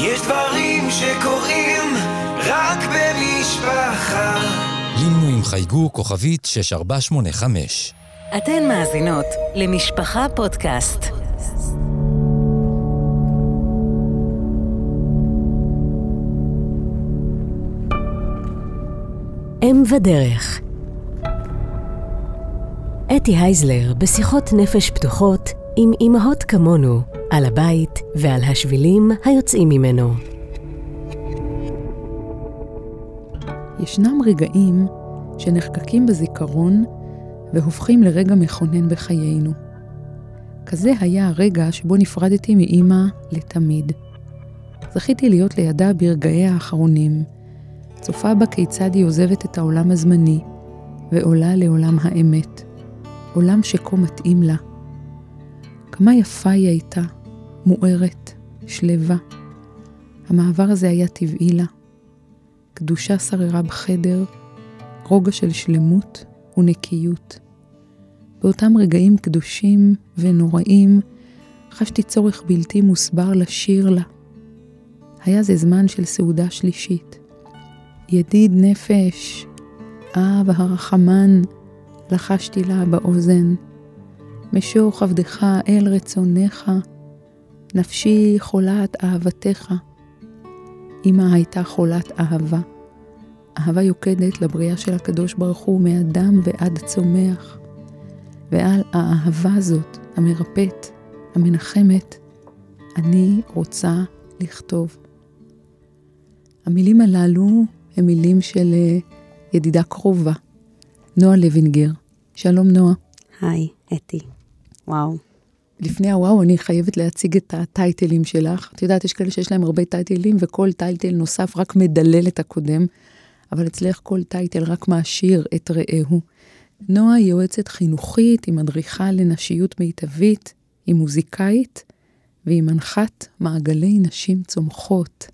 יש דברים שקורים רק במשפחה. לינו עם חייגו כוכבית 6485. אתן מאזינות למשפחה פודקאסט. אם ודרך אתי הייזלר בשיחות נפש פתוחות עם אמהות כמונו על הבית ועל השבילים היוצאים ממנו. ישנם רגעים שנחקקים בזיכרון והופכים לרגע מכונן בחיינו. כזה היה הרגע שבו נפרדתי מאימא לתמיד. זכיתי להיות לידה ברגעי האחרונים, צופה בה כיצד היא עוזבת את העולם הזמני ועולה לעולם האמת, עולם שכה מתאים לה. כמה יפה היא הייתה, מוארת, שלווה. המעבר הזה היה טבעי לה. קדושה שררה בחדר, רוגע של שלמות ונקיות. באותם רגעים קדושים ונוראים, חשתי צורך בלתי מוסבר לשיר לה. היה זה זמן של סעודה שלישית. ידיד נפש, אב הרחמן, לחשתי לה באוזן. משוך עבדך אל רצונך, נפשי חולת אהבתך. אמא הייתה חולת אהבה. אהבה יוקדת לבריאה של הקדוש ברוך הוא מאדם ועד צומח. ועל האהבה הזאת, המרפאת, המנחמת, אני רוצה לכתוב. המילים הללו הם מילים של אה, ידידה קרובה, נועה לוינגר. שלום נועה. היי, אתי. וואו. לפני הוואו, אני חייבת להציג את הטייטלים שלך. את יודעת, יש כאלה שיש להם הרבה טייטלים, וכל טייטל נוסף רק מדלל את הקודם, אבל אצלך כל טייטל רק מעשיר את רעהו. נועה היא יועצת חינוכית, היא מדריכה לנשיות מיטבית, היא מוזיקאית, והיא מנחת מעגלי נשים צומחות.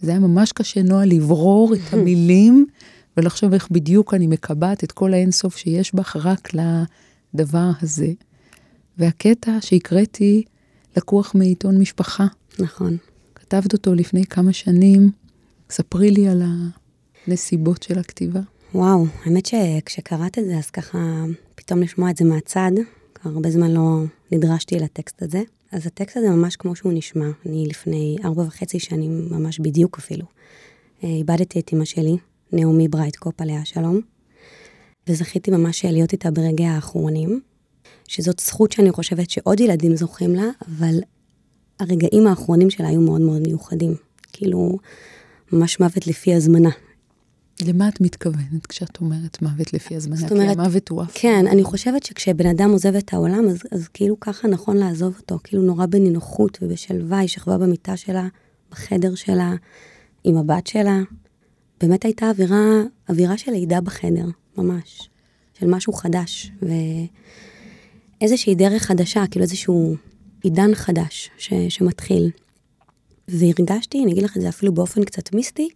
זה היה ממש קשה, נועה, לברור את המילים ולחשוב איך בדיוק אני מקבעת את כל האינסוף שיש בך רק לדבר הזה. והקטע שהקראתי לקוח מעיתון משפחה. נכון. כתבת אותו לפני כמה שנים. ספרי לי על הנסיבות של הכתיבה. וואו, האמת שכשקראת את זה, אז ככה, פתאום לשמוע את זה מהצד, הרבה זמן לא נדרשתי לטקסט הזה. אז הטקסט הזה ממש כמו שהוא נשמע. אני לפני ארבע וחצי שנים, ממש בדיוק אפילו, אה, איבדתי את אמא שלי, נעמי ברייטקופ עליה שלום, וזכיתי ממש להיות איתה ברגעי האחרונים, שזאת זכות שאני חושבת שעוד ילדים זוכים לה, אבל הרגעים האחרונים שלה היו מאוד מאוד מיוחדים. כאילו, ממש מוות לפי הזמנה. למה את מתכוונת כשאת אומרת מוות לפי הזמנה? זאת אומרת, כי המוות הוא אף... כן, אני חושבת שכשבן אדם עוזב את העולם, אז, אז כאילו ככה נכון לעזוב אותו, כאילו נורא בנינוחות ובשלווה, היא שכבה במיטה שלה, בחדר שלה, עם הבת שלה. באמת הייתה אווירה, אווירה של לידה בחדר, ממש. של משהו חדש, ואיזושהי דרך חדשה, כאילו איזשהו עידן חדש ש, שמתחיל. והרגשתי, אני אגיד לך את זה אפילו באופן קצת מיסטי,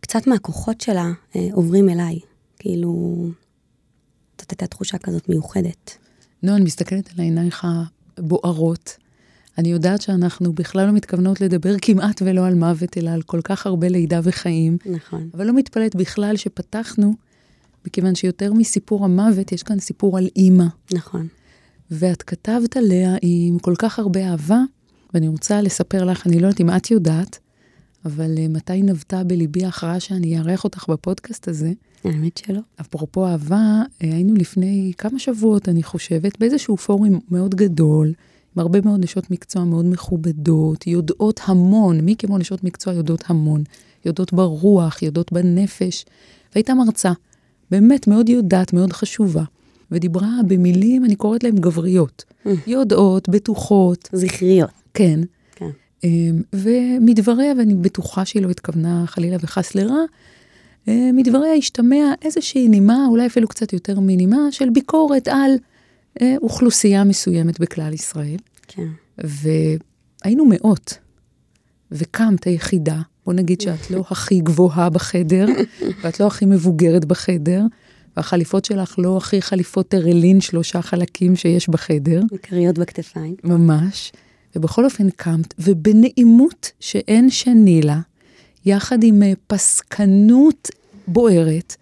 קצת מהכוחות שלה אה, עוברים אליי. כאילו, זאת הייתה תחושה כזאת מיוחדת. נו, אני מסתכלת על העינייך הבוערות. אני יודעת שאנחנו בכלל לא מתכוונות לדבר כמעט ולא על מוות, אלא על כל כך הרבה לידה וחיים. נכון. אבל לא מתפלאת בכלל שפתחנו, מכיוון שיותר מסיפור המוות, יש כאן סיפור על אימא. נכון. ואת כתבת עליה עם כל כך הרבה אהבה, ואני רוצה לספר לך, אני לא יודעת אם את יודעת, אבל uh, מתי נבטה בליבי ההכרעה שאני אארח אותך בפודקאסט הזה? האמת שלא. אפרופו אהבה, uh, היינו לפני כמה שבועות, אני חושבת, באיזשהו פורום מאוד גדול, עם הרבה מאוד נשות מקצוע מאוד מכובדות, יודעות המון, מי כמו נשות מקצוע יודעות המון, יודעות ברוח, יודעות בנפש, והייתה מרצה, באמת מאוד יודעת, מאוד חשובה, ודיברה במילים, אני קוראת להן גבריות, mm. יודעות, בטוחות. זכריות. כן. אמ, ומדבריה, ואני בטוחה שהיא לא התכוונה חלילה וחס לרע, אמ, מדבריה השתמע איזושהי נימה, אולי אפילו קצת יותר מנימה, של ביקורת על אה, אוכלוסייה מסוימת בכלל ישראל. כן. והיינו מאות, וקמת היחידה, בוא נגיד שאת לא הכי גבוהה בחדר, ואת לא הכי מבוגרת בחדר, והחליפות שלך לא הכי חליפות טרלין, שלושה חלקים שיש בחדר. כריות בכתפיים. ממש. ובכל אופן קמת, ובנעימות שאין שני לה, יחד עם אה, פסקנות בוערת,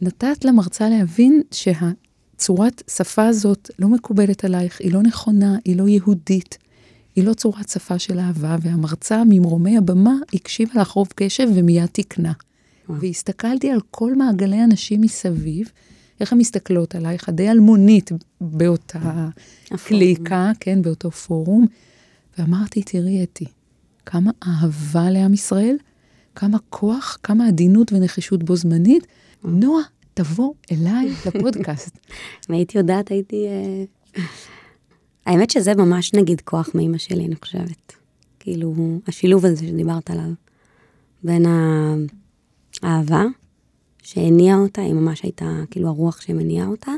נתת למרצה להבין שהצורת שפה הזאת לא מקובלת עלייך, היא לא נכונה, היא לא יהודית, היא לא צורת שפה של אהבה, והמרצה ממרומי הבמה הקשיבה לך רוב קשב ומיד תיקנה. והסתכלתי על כל מעגלי הנשים מסביב, איך הן מסתכלות עלייך, הדי אלמונית באותה קליקה, כן, באותו פורום, ואמרתי, תראי, אתי, כמה אהבה לעם ישראל, כמה כוח, כמה עדינות ונחישות בו זמנית. נועה, תבוא אליי לפודקאסט. אם הייתי יודעת, הייתי... אה, האמת שזה ממש נגיד כוח מאימא שלי, אני חושבת. כאילו, השילוב הזה שדיברת עליו, בין האהבה, שהניעה אותה, היא ממש הייתה כאילו הרוח שמניעה אותה,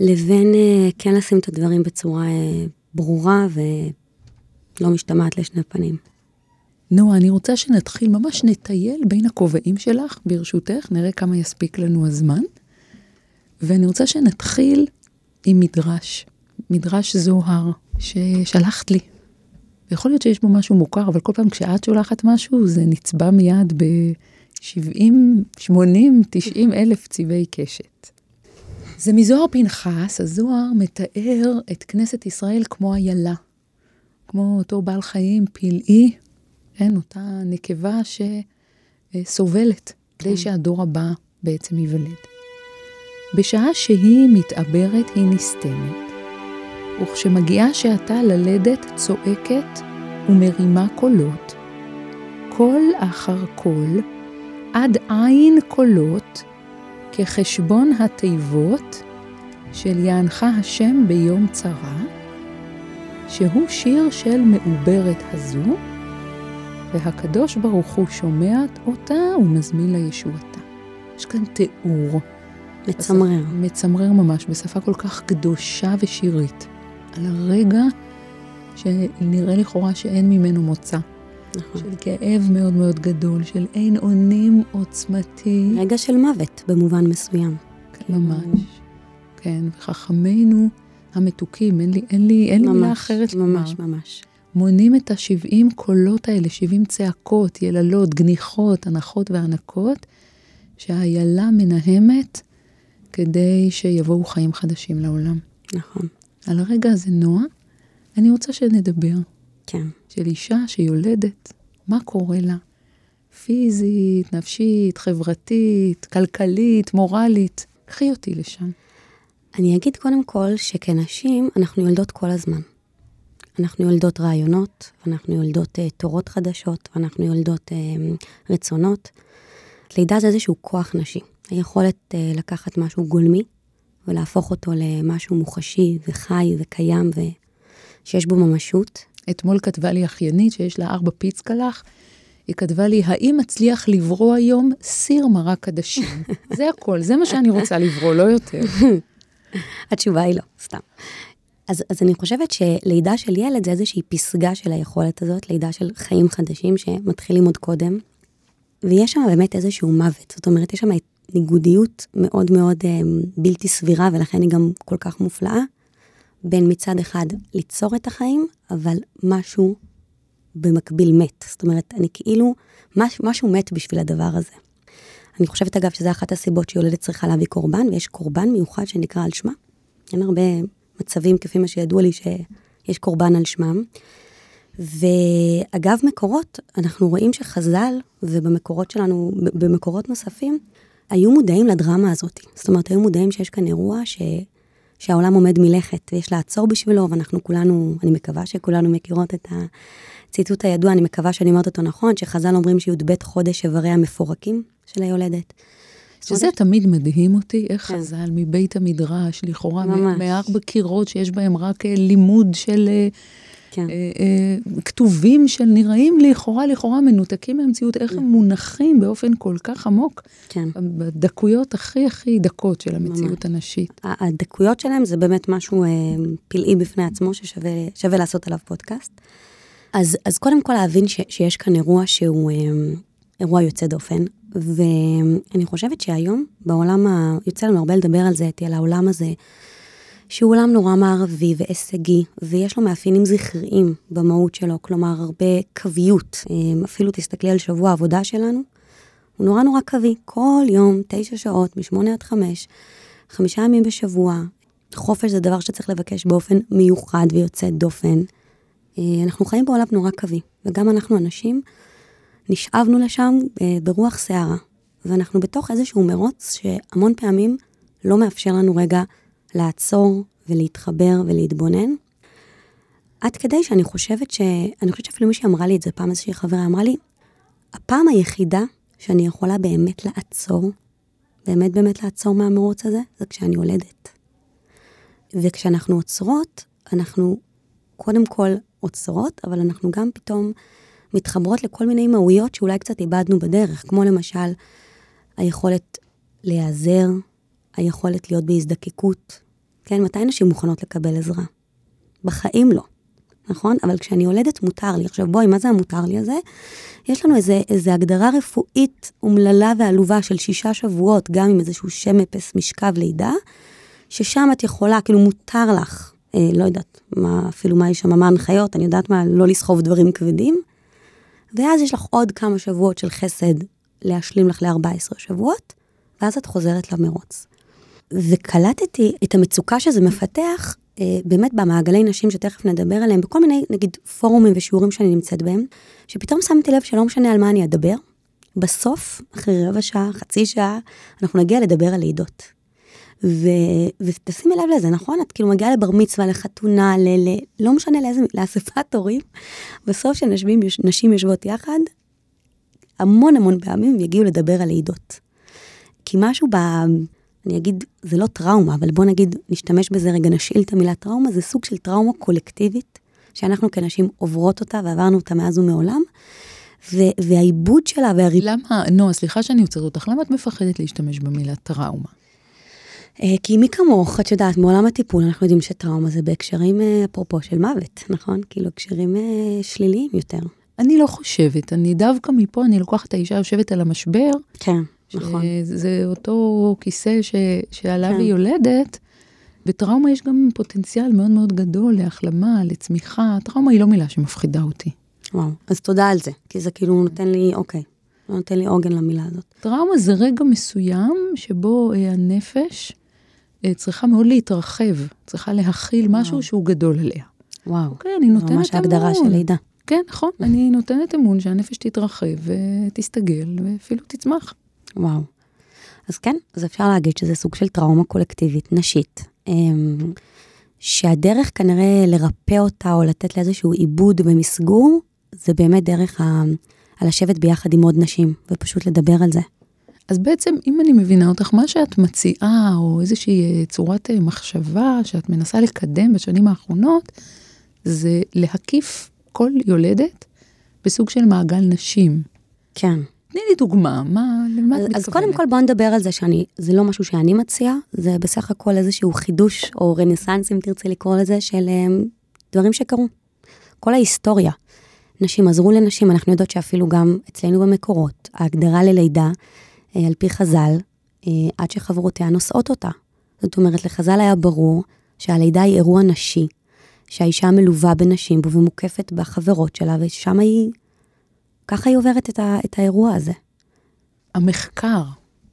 לבין אה, כן לשים את הדברים בצורה אה, ברורה ולא משתמעת לשני פנים. נועה, אני רוצה שנתחיל, ממש נטייל בין הכובעים שלך, ברשותך, נראה כמה יספיק לנו הזמן. ואני רוצה שנתחיל עם מדרש, מדרש זוהר, ששלחת לי. יכול להיות שיש בו משהו מוכר, אבל כל פעם כשאת שולחת משהו, זה נצבע מיד ב-70, 80, 90 אלף צבעי קשת. זה מזוהר פנחס, הזוהר מתאר את כנסת ישראל כמו איילה, כמו אותו בעל חיים פלאי, כן, אותה נקבה שסובלת, כדי כן. שהדור הבא בעצם ייוולד. בשעה שהיא מתעברת, היא נסתמת, וכשמגיעה שעתה ללדת, צועקת ומרימה קולות, קול אחר קול, עד עין קולות, כחשבון התיבות של יענך השם ביום צרה, שהוא שיר של מעוברת הזו, והקדוש ברוך הוא שומע אותה ומזמין לישועתה. יש כאן תיאור. מצמרר. מצמרר ממש, בשפה כל כך קדושה ושירית. על הרגע שנראה לכאורה שאין ממנו מוצא. נכון. של כאב מאוד מאוד גדול, של אין אונים עוצמתי. רגע של מוות במובן מסוים. כן, ממש. כן, וחכמינו המתוקים, אין לי, אין לי, אין לי מילה אחרת לומר. ממש, ממש. מונים את השבעים קולות האלה, שבעים צעקות, יללות, גניחות, הנחות והענקות, שהאיילה מנהמת כדי שיבואו חיים חדשים לעולם. נכון. על הרגע הזה, נועה, אני רוצה שנדבר. כן. של אישה שיולדת, מה קורה לה? פיזית, נפשית, חברתית, כלכלית, מורלית. קחי אותי לשם. אני אגיד קודם כל שכנשים, אנחנו יולדות כל הזמן. אנחנו יולדות רעיונות, אנחנו יולדות uh, תורות חדשות, אנחנו יולדות uh, רצונות. לידה זה איזשהו כוח נשי. היכולת uh, לקחת משהו גולמי ולהפוך אותו למשהו מוחשי וחי וקיים ושיש בו ממשות. אתמול כתבה לי אחיינית שיש לה ארבע פיצקלח, היא כתבה לי, האם אצליח לברוא היום סיר מרק עדשים? זה הכל, זה מה שאני רוצה לברוא, לא יותר. התשובה היא לא, סתם. אז, אז אני חושבת שלידה של ילד זה איזושהי פסגה של היכולת הזאת, לידה של חיים חדשים שמתחילים עוד קודם. ויש שם באמת איזשהו מוות, זאת אומרת, יש שם ניגודיות מאוד מאוד אה, בלתי סבירה, ולכן היא גם כל כך מופלאה, בין מצד אחד ליצור את החיים, אבל משהו במקביל מת. זאת אומרת, אני כאילו, מש, משהו מת בשביל הדבר הזה. אני חושבת, אגב, שזו אחת הסיבות שיולדת צריכה להביא קורבן, ויש קורבן מיוחד שנקרא על שמה. אין הרבה מצבים, כפי מה שידוע לי, שיש קורבן על שמם. ואגב מקורות, אנחנו רואים שחז"ל, ובמקורות שלנו, במקורות נוספים, היו מודעים לדרמה הזאת. זאת אומרת, היו מודעים שיש כאן אירוע ש... שהעולם עומד מלכת, ויש לעצור בשבילו, ואנחנו כולנו, אני מקווה שכולנו מכירות את הציטוט הידוע, אני מקווה שאני אומרת אותו נכון, שחז"ל אומרים שי"ב חודש איבריה המפורקים של היולדת. שזה חודש... תמיד מדהים אותי, איך כן. חז"ל מבית המדרש, לכאורה, מארבע קירות שיש בהם רק אה, לימוד של... כן. אה, אה, כתובים של נראים לכאורה, לכאורה מנותקים מהמציאות, איך הם מונחים באופן כל כך עמוק, כן. בדקויות הכי הכי דקות של המציאות ממש. הנשית. הדקויות שלהם זה באמת משהו אה, פלאי בפני עצמו, ששווה לעשות עליו פודקאסט. אז, אז קודם כל להבין ש, שיש כאן אירוע שהוא אירוע יוצא דופן, ואני חושבת שהיום, בעולם, ה... יוצא לנו הרבה לדבר על זה, על העולם הזה. שהוא עולם נורא מערבי והישגי, ויש לו מאפיינים זכריים במהות שלו, כלומר הרבה קוויות. אה, אפילו תסתכלי על שבוע העבודה שלנו, הוא נורא נורא קווי, כל יום, תשע שעות, משמונה עד חמש, חמישה ימים בשבוע. חופש זה דבר שצריך לבקש באופן מיוחד ויוצא דופן. אה, אנחנו חיים בעולם נורא קווי, וגם אנחנו אנשים נשאבנו לשם אה, ברוח סערה, ואנחנו בתוך איזשהו מרוץ שהמון פעמים לא מאפשר לנו רגע לעצור ולהתחבר ולהתבונן. עד כדי שאני חושבת ש... אני חושבת שאפילו מישהי אמרה לי את זה פעם, איזושהי חברה אמרה לי, הפעם היחידה שאני יכולה באמת לעצור, באמת באמת לעצור מהמרוץ הזה, זה כשאני יולדת. וכשאנחנו עוצרות, אנחנו קודם כל עוצרות, אבל אנחנו גם פתאום מתחברות לכל מיני מהויות שאולי קצת איבדנו בדרך, כמו למשל היכולת להיעזר, היכולת להיות בהזדקקות. כן, מתי נשים מוכנות לקבל עזרה? בחיים לא, נכון? אבל כשאני יולדת מותר לי. עכשיו בואי, מה זה המותר לי הזה? יש לנו איזה, איזה הגדרה רפואית אומללה ועלובה של שישה שבועות, גם עם איזשהו שם אפס משכב לידה, ששם את יכולה, כאילו מותר לך, אה, לא יודעת מה, אפילו מה יש שם, מה ההנחיות, אני יודעת מה, לא לסחוב דברים כבדים. ואז יש לך עוד כמה שבועות של חסד להשלים לך ל-14 שבועות, ואז את חוזרת למרוץ. וקלטתי את המצוקה שזה מפתח, אה, באמת במעגלי נשים שתכף נדבר עליהם, בכל מיני, נגיד, פורומים ושיעורים שאני נמצאת בהם, שפתאום שמתי לב שלא משנה על מה אני אדבר, בסוף, אחרי רבע שעה, חצי שעה, אנחנו נגיע לדבר על לידות. ו... ותשימי לב לזה, נכון? את כאילו מגיעה לבר מצווה, לחתונה, ל... ל... לא משנה לאיזה, לאספת הורים, בסוף כשנשים יושבות יחד, המון המון פעמים יגיעו לדבר על לידות. כי משהו ב... אני אגיד, זה לא טראומה, אבל בוא נגיד, נשתמש בזה רגע, נשאיל את המילה טראומה, זה סוג של טראומה קולקטיבית, שאנחנו כנשים עוברות אותה ועברנו אותה מאז ומעולם, והעיבוד שלה והריב... למה, נועה, סליחה שאני עוצרת אותך, למה את מפחדת להשתמש במילה טראומה? אה, כי מי כמוך, את יודעת, מעולם הטיפול אנחנו יודעים שטראומה זה בהקשרים, אה, אפרופו, של מוות, נכון? כאילו, הקשרים אה, שליליים יותר. אני לא חושבת, אני דווקא מפה, אני לוקחת את האישה יושבת על המשבר. כן, נכון. זה אותו כיסא ש, שעליו כן. היא יולדת. בטראומה יש גם פוטנציאל מאוד מאוד גדול להחלמה, לצמיחה. טראומה היא לא מילה שמפחידה אותי. וואו, אז תודה על זה, כי זה כאילו נותן לי, אוקיי, נותן לי עוגן למילה הזאת. טראומה זה רגע מסוים שבו אה, הנפש אה, צריכה מאוד להתרחב, צריכה להכיל וואו. משהו שהוא גדול עליה. וואו, אוקיי, אני נותנת אמון. ממש ההגדרה של לידה. כן, נכון, אני נותנת אמון שהנפש תתרחב ותסתגל ואפילו תצמח. וואו. אז כן, אז אפשר להגיד שזה סוג של טראומה קולקטיבית נשית, אמ, שהדרך כנראה לרפא אותה או לתת לה איזשהו עיבוד במסגור, זה באמת דרך ה... לשבת ביחד עם עוד נשים ופשוט לדבר על זה. אז בעצם, אם אני מבינה אותך, מה שאת מציעה, או איזושהי אה, צורת אה, מחשבה שאת מנסה לקדם בשנים האחרונות, זה להקיף כל יולדת בסוג של מעגל נשים. כן. תני לי דוגמה, מה, למה את מתכוונת? אז קודם כל בוא נדבר על זה שאני, זה לא משהו שאני מציעה, זה בסך הכל איזשהו חידוש, או רנסאנס, אם תרצה לקרוא לזה, של um, דברים שקרו. כל ההיסטוריה. נשים עזרו לנשים, אנחנו יודעות שאפילו גם אצלנו במקורות, ההגדרה ללידה, אה, על פי חז"ל, אה, עד שחברותיה נושאות אותה. זאת אומרת, לחז"ל היה ברור שהלידה היא אירוע נשי, שהאישה מלווה בנשים ומוקפת בחברות שלה, ושם היא, ככה היא עוברת את, ה, את האירוע הזה. המחקר,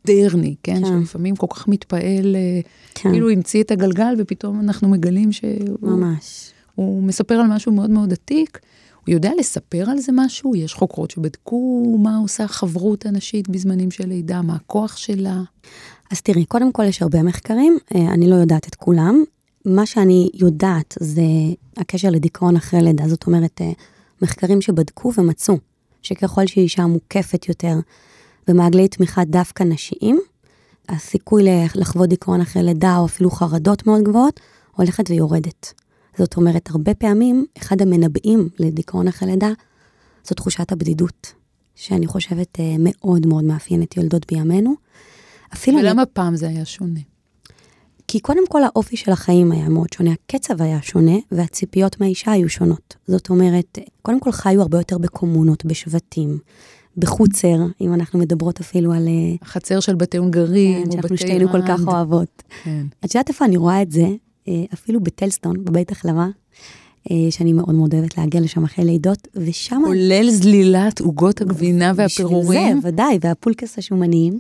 דרני, כן? כן. שלפעמים כל כך מתפעל, אה, כן. כאילו המציא את הגלגל, ופתאום אנחנו מגלים שהוא... ממש. הוא מספר על משהו מאוד מאוד עתיק. הוא יודע לספר על זה משהו? יש חוקרות שבדקו מה עושה חברות הנשית בזמנים של לידה, מה הכוח שלה? אז תראי, קודם כל יש הרבה מחקרים, אה, אני לא יודעת את כולם. מה שאני יודעת זה הקשר לדיכאון אחרי לידה, זאת אומרת, אה, מחקרים שבדקו ומצאו שככל שאישה מוקפת יותר במעגלי תמיכה דווקא נשיים, הסיכוי לחוות דיכאון אחרי לידה או אפילו חרדות מאוד גבוהות הולכת ויורדת. זאת אומרת, הרבה פעמים, אחד המנבאים לדיכאון אחרי לידה, זו תחושת הבדידות, שאני חושבת אה, מאוד מאוד מאפיינת יולדות בימינו. אפילו... ולמה אני... פעם זה היה שונה? כי קודם כל האופי של החיים היה מאוד שונה, הקצב היה שונה, והציפיות מהאישה היו שונות. זאת אומרת, קודם כל חיו הרבה יותר בקומונות, בשבטים, בחוצר, אם אנחנו מדברות אפילו על... החצר של בתי הונגרים, כן, שאנחנו שתינו כל כך אוהבות. כן. את יודעת איפה אני רואה את זה? אה, אפילו בטלסטון, בבית החלמה, אה, שאני מאוד מאוד אוהבת להגיע לשם אחרי לידות, ושם... כולל זלילת עוגות הגבינה והפירורים. זה, ודאי, והפולקס השומניים.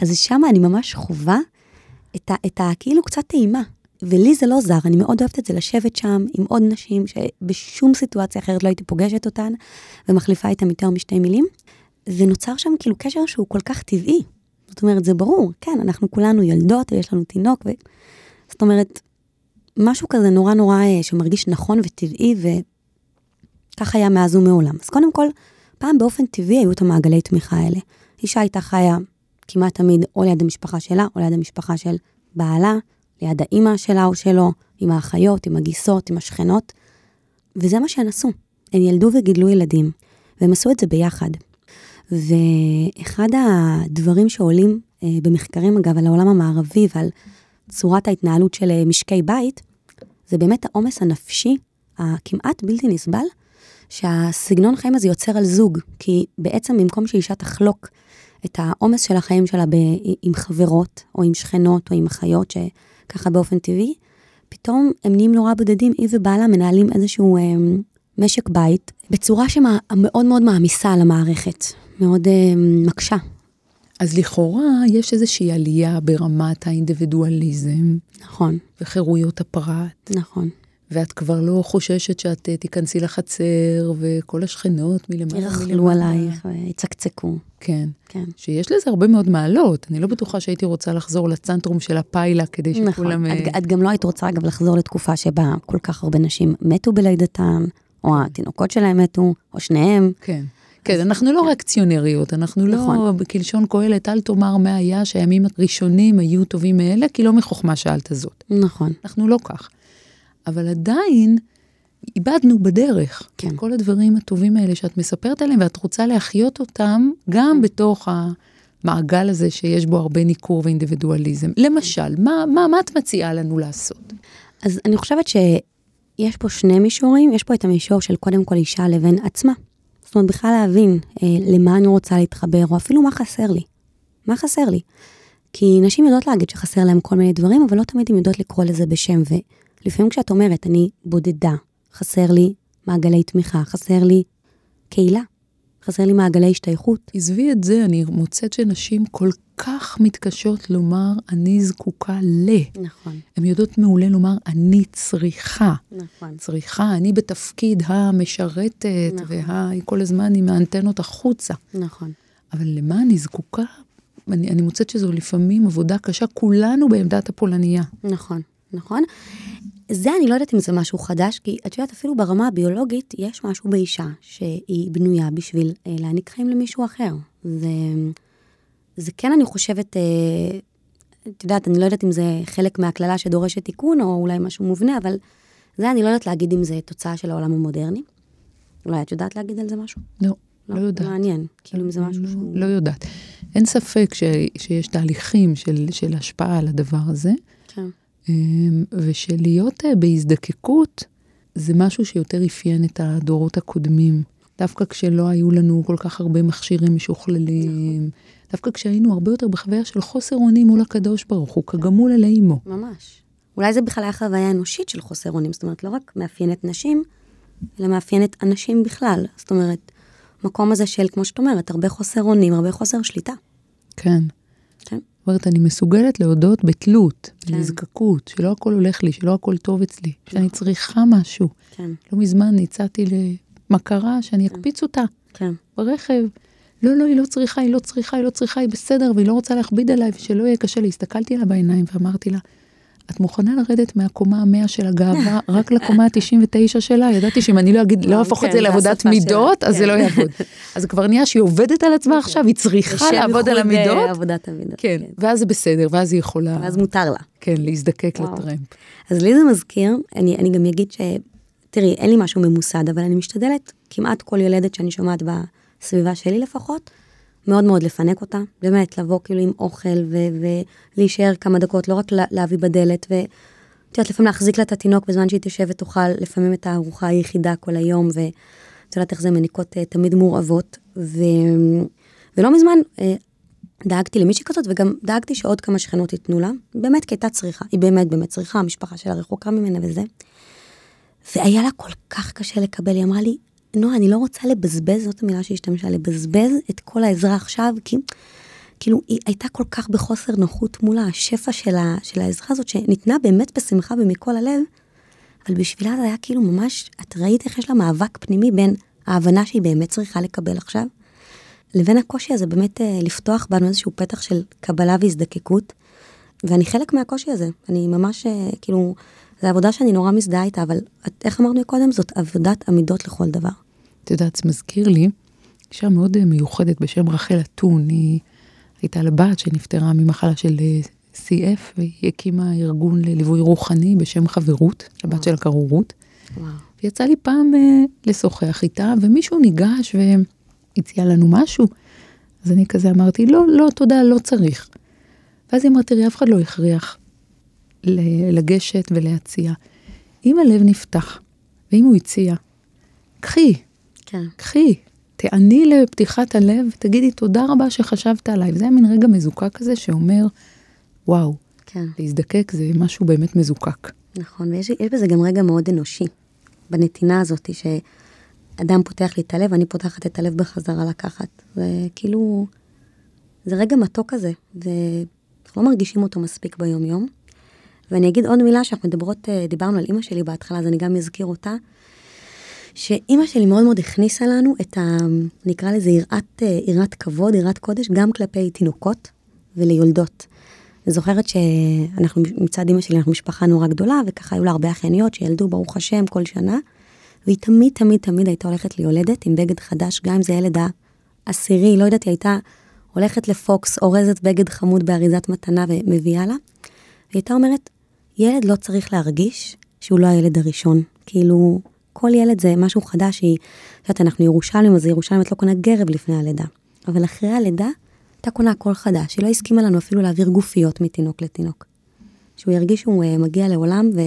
אז שם אני ממש חווה את ה... את ה כאילו קצת טעימה. ולי זה לא זר, אני מאוד אוהבת את זה, לשבת שם עם עוד נשים שבשום סיטואציה אחרת לא הייתי פוגשת אותן, ומחליפה איתן יותר משתי מילים. ונוצר שם כאילו קשר שהוא כל כך טבעי. זאת אומרת, זה ברור, כן, אנחנו כולנו ילדות ויש לנו תינוק, ו... זאת אומרת, משהו כזה נורא נורא אה, שמרגיש נכון וטבעי, וכך היה מאז ומעולם. אז קודם כל, פעם באופן טבעי היו את המעגלי תמיכה האלה. אישה הייתה חיה כמעט תמיד או ליד המשפחה שלה, או ליד המשפחה של בעלה, ליד האימא שלה או שלו, עם האחיות, עם הגיסות, עם השכנות, וזה מה שהן עשו. הן ילדו וגידלו ילדים, והם עשו את זה ביחד. ואחד הדברים שעולים אה, במחקרים, אגב, על העולם המערבי ועל צורת ההתנהלות של אה, משקי בית, זה באמת העומס הנפשי הכמעט בלתי נסבל, שהסגנון חיים הזה יוצר על זוג, כי בעצם במקום שאישה תחלוק את העומס של החיים שלה ב, עם חברות, או עם שכנות, או עם אחיות, שככה באופן טבעי, פתאום הם נהיים נורא בודדים, היא ובעלה מנהלים איזשהו אה, משק בית, בצורה שמאוד מאוד מעמיסה על המערכת, מאוד אה, מקשה. אז לכאורה יש איזושהי עלייה ברמת האינדיבידואליזם. נכון. וחירויות הפרט. נכון. ואת כבר לא חוששת שאת אה, תיכנסי לחצר, וכל השכנות מלמעלה מלמעלה. ירכלו עלייך ויצקצקו. כן. כן. שיש לזה הרבה מאוד מעלות. אני לא בטוחה שהייתי רוצה לחזור לצנטרום של הפיילה כדי שכולם... נכון. את, את גם לא היית רוצה, אגב, לחזור לתקופה שבה כל כך הרבה נשים מתו בלידתם, או התינוקות שלהם מתו, או שניהם. כן. כן, אנחנו לא ריאקציונריות, אנחנו לא, נכון. כלשון קהלת, אל תאמר מה היה שהימים הראשונים היו טובים מאלה, כי לא מחוכמה שאלת זאת. נכון. אנחנו לא כך. אבל עדיין איבדנו בדרך. כן. כל הדברים הטובים האלה שאת מספרת עליהם, ואת רוצה להחיות אותם גם בתוך המעגל הזה שיש בו הרבה ניכור ואינדיבידואליזם. למשל, מה, מה, מה את מציעה לנו לעשות? אז אני חושבת שיש פה שני מישורים, יש פה את המישור של קודם כל אישה לבין עצמה. זאת אומרת, בכלל להבין אה, למה אני רוצה להתחבר, או אפילו מה חסר לי. מה חסר לי? כי נשים יודעות להגיד שחסר להן כל מיני דברים, אבל לא תמיד הן יודעות לקרוא לזה בשם. ולפעמים כשאת אומרת, אני בודדה, חסר לי מעגלי תמיכה, חסר לי קהילה, חסר לי מעגלי השתייכות. עזבי את זה, אני מוצאת שנשים כל כך מתקשות לומר, אני זקוקה ל. נכון. הן יודעות מעולה לומר, אני צריכה. נכון. צריכה, אני בתפקיד המשרתת, נכון. וה... כל הזמן עם האנטנות החוצה. נכון. אבל למה אני זקוקה? אני, אני מוצאת שזו לפעמים עבודה קשה, כולנו בעמדת הפולניה. נכון, נכון. זה אני לא יודעת אם זה משהו חדש, כי את יודעת, אפילו ברמה הביולוגית, יש משהו באישה שהיא בנויה בשביל אה, להעניק חיים למישהו אחר. זה, זה כן, אני חושבת, אה, את יודעת, אני לא יודעת אם זה חלק מהקללה שדורשת תיקון, או אולי משהו מובנה, אבל זה אני לא יודעת להגיד אם זה תוצאה של העולם המודרני. אולי את יודעת להגיד על זה משהו? לא, לא, יודעת. מעניין, כאילו אם זה משהו לא, שהוא... לא יודעת. אין ספק ש, שיש תהליכים של, של השפעה על הדבר הזה, ושלהיות אה, בהזדקקות זה משהו שיותר אפיין את הדורות הקודמים. דווקא כשלא היו לנו כל כך הרבה מכשירים משוכללים, דווקא כשהיינו הרבה יותר בחוויה של חוסר אונים מול הקדוש ברוך הוא, כגמול אלי אמו. ממש. אולי זה בכלל היה חוויה אנושית של חוסר אונים, זאת אומרת, לא רק מאפיינת נשים, אלא מאפיינת אנשים בכלל. זאת אומרת, מקום הזה של, כמו שאת אומרת, הרבה חוסר אונים, הרבה חוסר שליטה. כן. כן. אומרת, אני מסוגלת להודות בתלות, כן. בנזקקות, שלא הכל הולך לי, שלא הכל טוב אצלי, שאני צריכה משהו. כן, לא מזמן הצעתי למכרה שאני אקפיץ אותה כן. ברכב. לא, לא, היא לא צריכה, היא לא צריכה, היא לא צריכה, היא בסדר, והיא לא רוצה להכביד עליי, ושלא יהיה קשה לי. הסתכלתי עליה בעיניים ואמרתי לה, את מוכנה לרדת מהקומה המאה של הגאווה רק לקומה ה-99 שלה? ידעתי שאם אני לא אגיד, לא וואו, אהפוך את כן, זה זה לעבודת מידות, אז זה כן. לא יעבוד. אז כבר נהיה שהיא עובדת על עצמה עכשיו, היא צריכה לעבוד על אה, המידות. עבודת המידות. כן, ואז זה בסדר, ואז היא יכולה, ואז מותר לה. כן, להזדקק. לטרמפ. אז לי זה מזכיר, אני, גם אגיד ש... תראי, אין לי משהו ממוסד, אבל אני משתדלת, כמעט כל ילדת שאני שומעת בסביבה שלי לפחות, מאוד מאוד לפנק אותה, באמת, לבוא כאילו עם אוכל ו- ולהישאר כמה דקות, לא רק לה- להביא בדלת, ואת יודעת, לפעמים להחזיק לה את התינוק בזמן שהיא תשב ותאכל לפעמים את הארוחה היחידה כל היום, ואת יודעת איך זה מניקות אה, תמיד מורעבות, ו... ולא מזמן, אה, דאגתי למישהי כזאת, וגם דאגתי שעוד כמה שכנות ייתנו לה. באמת, כי הייתה צריכה, היא באמת באמת צריכה, המשפחה שלה רחוקה ממנה וזה. והיה לה כל כך קשה לקבל, היא אמרה לי, נועה, אני לא רוצה לבזבז, זאת המילה שהשתמשה, לבזבז את כל העזרה עכשיו, כי כאילו היא הייתה כל כך בחוסר נוחות מול השפע של, ה, של העזרה הזאת, שניתנה באמת בשמחה ומכל הלב, אבל בשבילה זה היה כאילו ממש, את ראית איך יש לה מאבק פנימי בין ההבנה שהיא באמת צריכה לקבל עכשיו, לבין הקושי הזה באמת אה, לפתוח בנו איזשהו פתח של קבלה והזדקקות. ואני חלק מהקושי הזה, אני ממש, אה, כאילו, זו עבודה שאני נורא מזדהה איתה, אבל איך אמרנו קודם? זאת עבודת עמידות לכל דבר. את יודעת, זה מזכיר לי אישה מאוד אה, מיוחדת בשם רחל אתון, היא הייתה לבת שנפטרה ממחלה של CF, והיא הקימה ארגון לליווי רוחני בשם חברות, לבת שלה קראו רות. ויצא לי פעם לשוחח איתה, ומישהו ניגש ו... הציעה לנו משהו. אז אני כזה אמרתי, לא, לא, תודה, לא צריך. ואז היא אמרה, תראי, אף אחד לא הכריח לגשת ולהציע. אם הלב נפתח, ואם הוא הציע, קחי, כן. קחי, תעני לפתיחת הלב, תגידי תודה רבה שחשבת עליי. וזה היה מין רגע מזוקק כזה שאומר, וואו, כן. להזדקק זה משהו באמת מזוקק. נכון, ויש בזה גם רגע מאוד אנושי, בנתינה הזאת, ש... אדם פותח לי את הלב, אני פותחת את הלב בחזרה לקחת. וכאילו, זה רגע מתוק כזה, ואנחנו לא מרגישים אותו מספיק ביום-יום. ואני אגיד עוד מילה שאנחנו מדברות, אה, דיברנו על אימא שלי בהתחלה, אז אני גם אזכיר אותה. שאימא שלי מאוד מאוד הכניסה לנו את ה... נקרא לזה יראת, אה, יראת כבוד, יראת קודש, גם כלפי תינוקות וליולדות. אני זוכרת שאנחנו, מצד אימא שלי, אנחנו משפחה נורא גדולה, וככה היו לה הרבה אחייניות שילדו, ברוך השם, כל שנה. והיא תמיד, תמיד, תמיד הייתה הולכת ליולדת עם בגד חדש, גם אם זה ילד העשירי, לא יודעת, היא הייתה הולכת לפוקס, אורזת בגד חמוד באריזת מתנה ומביאה לה. והיא הייתה אומרת, ילד לא צריך להרגיש שהוא לא הילד הראשון. כאילו, כל ילד זה משהו חדש, היא, את יודעת, אנחנו ירושלים, אז ירושלים את לא קונה גרב לפני הלידה. אבל אחרי הלידה, הייתה קונה הכל חדש. היא לא הסכימה לנו אפילו להעביר גופיות מתינוק לתינוק. שהוא ירגיש שהוא uh, מגיע לעולם, ו...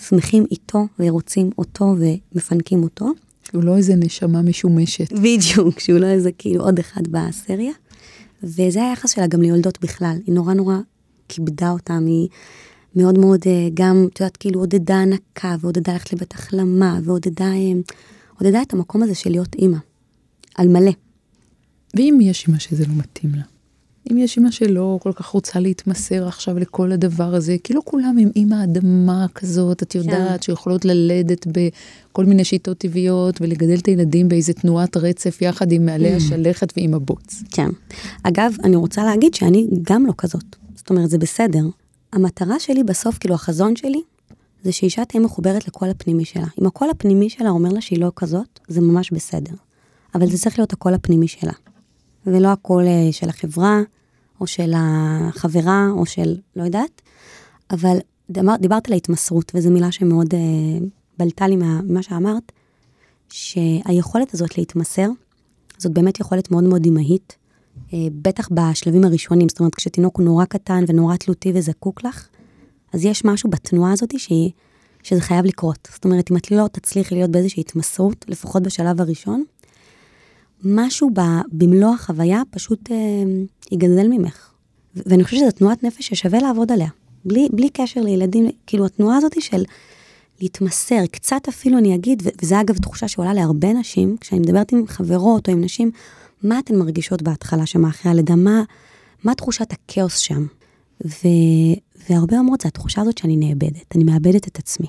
שמחים איתו ורוצים אותו ומפנקים אותו. הוא לא איזה נשמה משומשת. בדיוק, שהוא לא איזה כאילו עוד אחד בסריה. וזה היחס שלה גם ליולדות בכלל. היא נורא נורא כיבדה אותם, היא מאוד מאוד אה, גם, את יודעת, כאילו עודדה הנקה, ועודדה ללכת לבית החלמה, ועודדה אה, עודדה את המקום הזה של להיות אימא. על מלא. ואם יש אימא שזה לא מתאים לה? אם יש אימא שלא כל כך רוצה להתמסר עכשיו לכל הדבר הזה, כי לא כולם עם אימא אדמה כזאת, את יודעת, כן. שיכולות ללדת בכל מיני שיטות טבעיות ולגדל את הילדים באיזה תנועת רצף יחד עם מעלה mm. השלכת ועם הבוץ. כן. אגב, אני רוצה להגיד שאני גם לא כזאת. זאת אומרת, זה בסדר. המטרה שלי בסוף, כאילו החזון שלי, זה שאישה תהיה מחוברת לקול הפנימי שלה. אם הקול הפנימי שלה אומר לה שהיא לא כזאת, זה ממש בסדר. אבל זה צריך להיות הקול הפנימי שלה. ולא הקול אה, של החברה, או של החברה, או של לא יודעת, אבל דבר, דיברת על ההתמסרות, וזו מילה שמאוד uh, בלטה לי ממה שאמרת, שהיכולת הזאת להתמסר, זאת באמת יכולת מאוד מאוד אמהית, בטח בשלבים הראשונים, זאת אומרת, כשתינוק הוא נורא קטן ונורא תלותי וזקוק לך, אז יש משהו בתנועה הזאת שהיא, שזה חייב לקרות. זאת אומרת, אם את לא תצליחי להיות באיזושהי התמסרות, לפחות בשלב הראשון, משהו ב, במלוא החוויה פשוט אה, ייגזל ממך. ואני חושבת שזו תנועת נפש ששווה לעבוד עליה. בלי, בלי קשר לילדים, כאילו התנועה הזאת של להתמסר, קצת אפילו אני אגיד, וזה אגב תחושה שעולה להרבה נשים, כשאני מדברת עם חברות או עם נשים, מה אתן מרגישות בהתחלה שם אחרי הלידה? מה, מה תחושת הכאוס שם? ו, והרבה אומרות, זה התחושה הזאת שאני נאבדת, אני מאבדת את עצמי.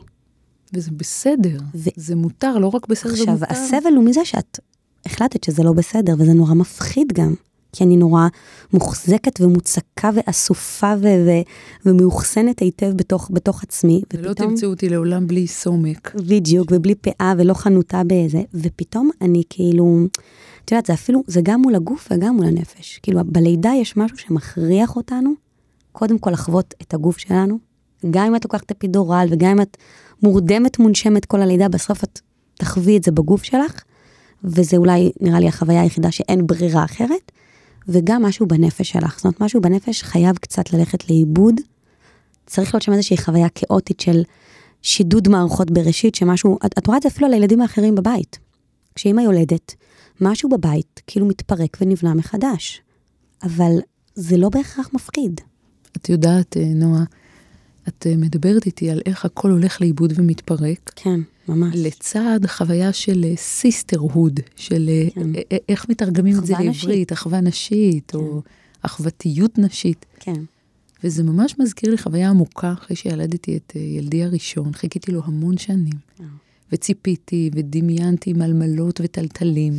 וזה בסדר, ו... זה מותר, לא רק בסדר, זה מותר. עכשיו, הסבל הוא מזה שאת החלטת שזה לא בסדר, וזה נורא מפחיד גם. כי אני נורא מוחזקת ומוצקה ואסופה ו- ו- ומאוחסנת היטב בתוך, בתוך עצמי. ולא ופתאום... תמצאו אותי לעולם בלי סומק. בדיוק, ובלי פאה ולא חנותה באיזה, ופתאום אני כאילו, את יודעת, זה אפילו, זה גם מול הגוף וגם מול הנפש. כאילו, בלידה יש משהו שמכריח אותנו, קודם כל לחוות את הגוף שלנו, גם אם את לוקחת אפידורל וגם אם את מורדמת, מונשמת כל הלידה, בסוף את תחווי את זה בגוף שלך. וזה אולי נראה לי החוויה היחידה שאין ברירה אחרת, וגם משהו בנפש שלך. זאת אומרת, משהו בנפש חייב קצת ללכת לאיבוד. צריך להיות שם איזושהי חוויה כאוטית של שידוד מערכות בראשית, שמשהו, את, את רואה את זה אפילו על הילדים האחרים בבית. כשאימא יולדת, משהו בבית כאילו מתפרק ונבנה מחדש. אבל זה לא בהכרח מפחיד. את יודעת, אה, נועה, את אה, מדברת איתי על איך הכל הולך לאיבוד ומתפרק. כן, ממש. לצד חוויה של sisterhood, של אה, כן. אה, איך מתרגמים את זה. לעברית, אחווה נשית, או אחוותיות נשית. כן, וזה ממש מזכיר לי חוויה עמוקה אחרי שילדתי את ילדי הראשון. חיכיתי לו המון שנים. וציפיתי, ודמיינתי מלמלות וטלטלים.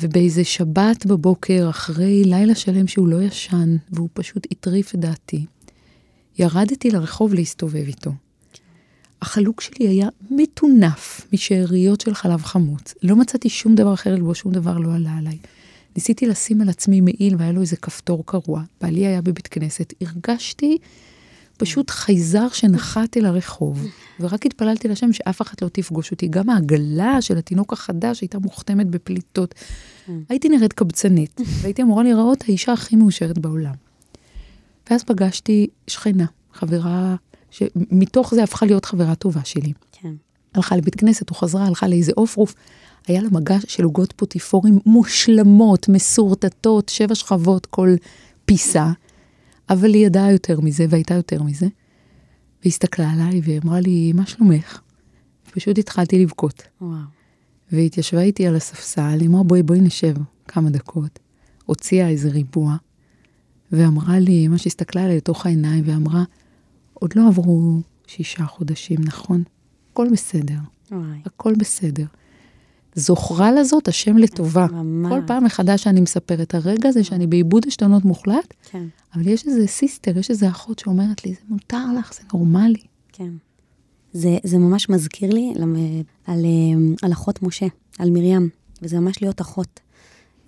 ובאיזה שבת בבוקר, אחרי לילה שלם שהוא לא ישן, והוא פשוט הטריף את דעתי, ירדתי לרחוב להסתובב איתו. החלוק שלי היה מטונף משאריות של חלב חמוץ. לא מצאתי שום דבר אחר ללבוש, שום דבר לא עלה עליי. ניסיתי לשים על עצמי מעיל והיה לו איזה כפתור קרוע. בעלי היה בבית כנסת. הרגשתי פשוט חייזר שנחת אל הרחוב, ורק התפללתי לשם שאף אחת לא תפגוש אותי. גם העגלה של התינוק החדש הייתה מוכתמת בפליטות. הייתי נראית קבצנית, והייתי אמורה להיראות האישה הכי מאושרת בעולם. ואז פגשתי שכנה, חברה, שמתוך זה הפכה להיות חברה טובה שלי. כן. הלכה לבית כנסת, או חזרה, הלכה לאיזה עופרוף. היה לה מגע של עוגות פוטיפורים מושלמות, מסורטטות, שבע שכבות כל פיסה, אבל היא ידעה יותר מזה והייתה יותר מזה. והסתכלה עליי ואמרה לי, מה שלומך? פשוט התחלתי לבכות. וואו. והיא התיישבה איתי על הספסל, היא אמרה, בואי, בואי נשב כמה דקות. הוציאה איזה ריבוע, ואמרה לי, ממש הסתכלה עליי לתוך העיניים, ואמרה, עוד לא עברו שישה חודשים, נכון? הכל בסדר, וואי. הכל בסדר. זוכרה לזאת השם לטובה. ממש. כל פעם מחדש שאני מספרת, הרגע הזה שאני בעיבוד עשתונות מוחלט, כן, אבל יש איזה סיסטר, יש איזה אחות שאומרת לי, זה מותר לך, זה נורמלי. כן. זה, זה ממש מזכיר לי על, על, אה, על אחות משה, על מרים, וזה ממש להיות אחות.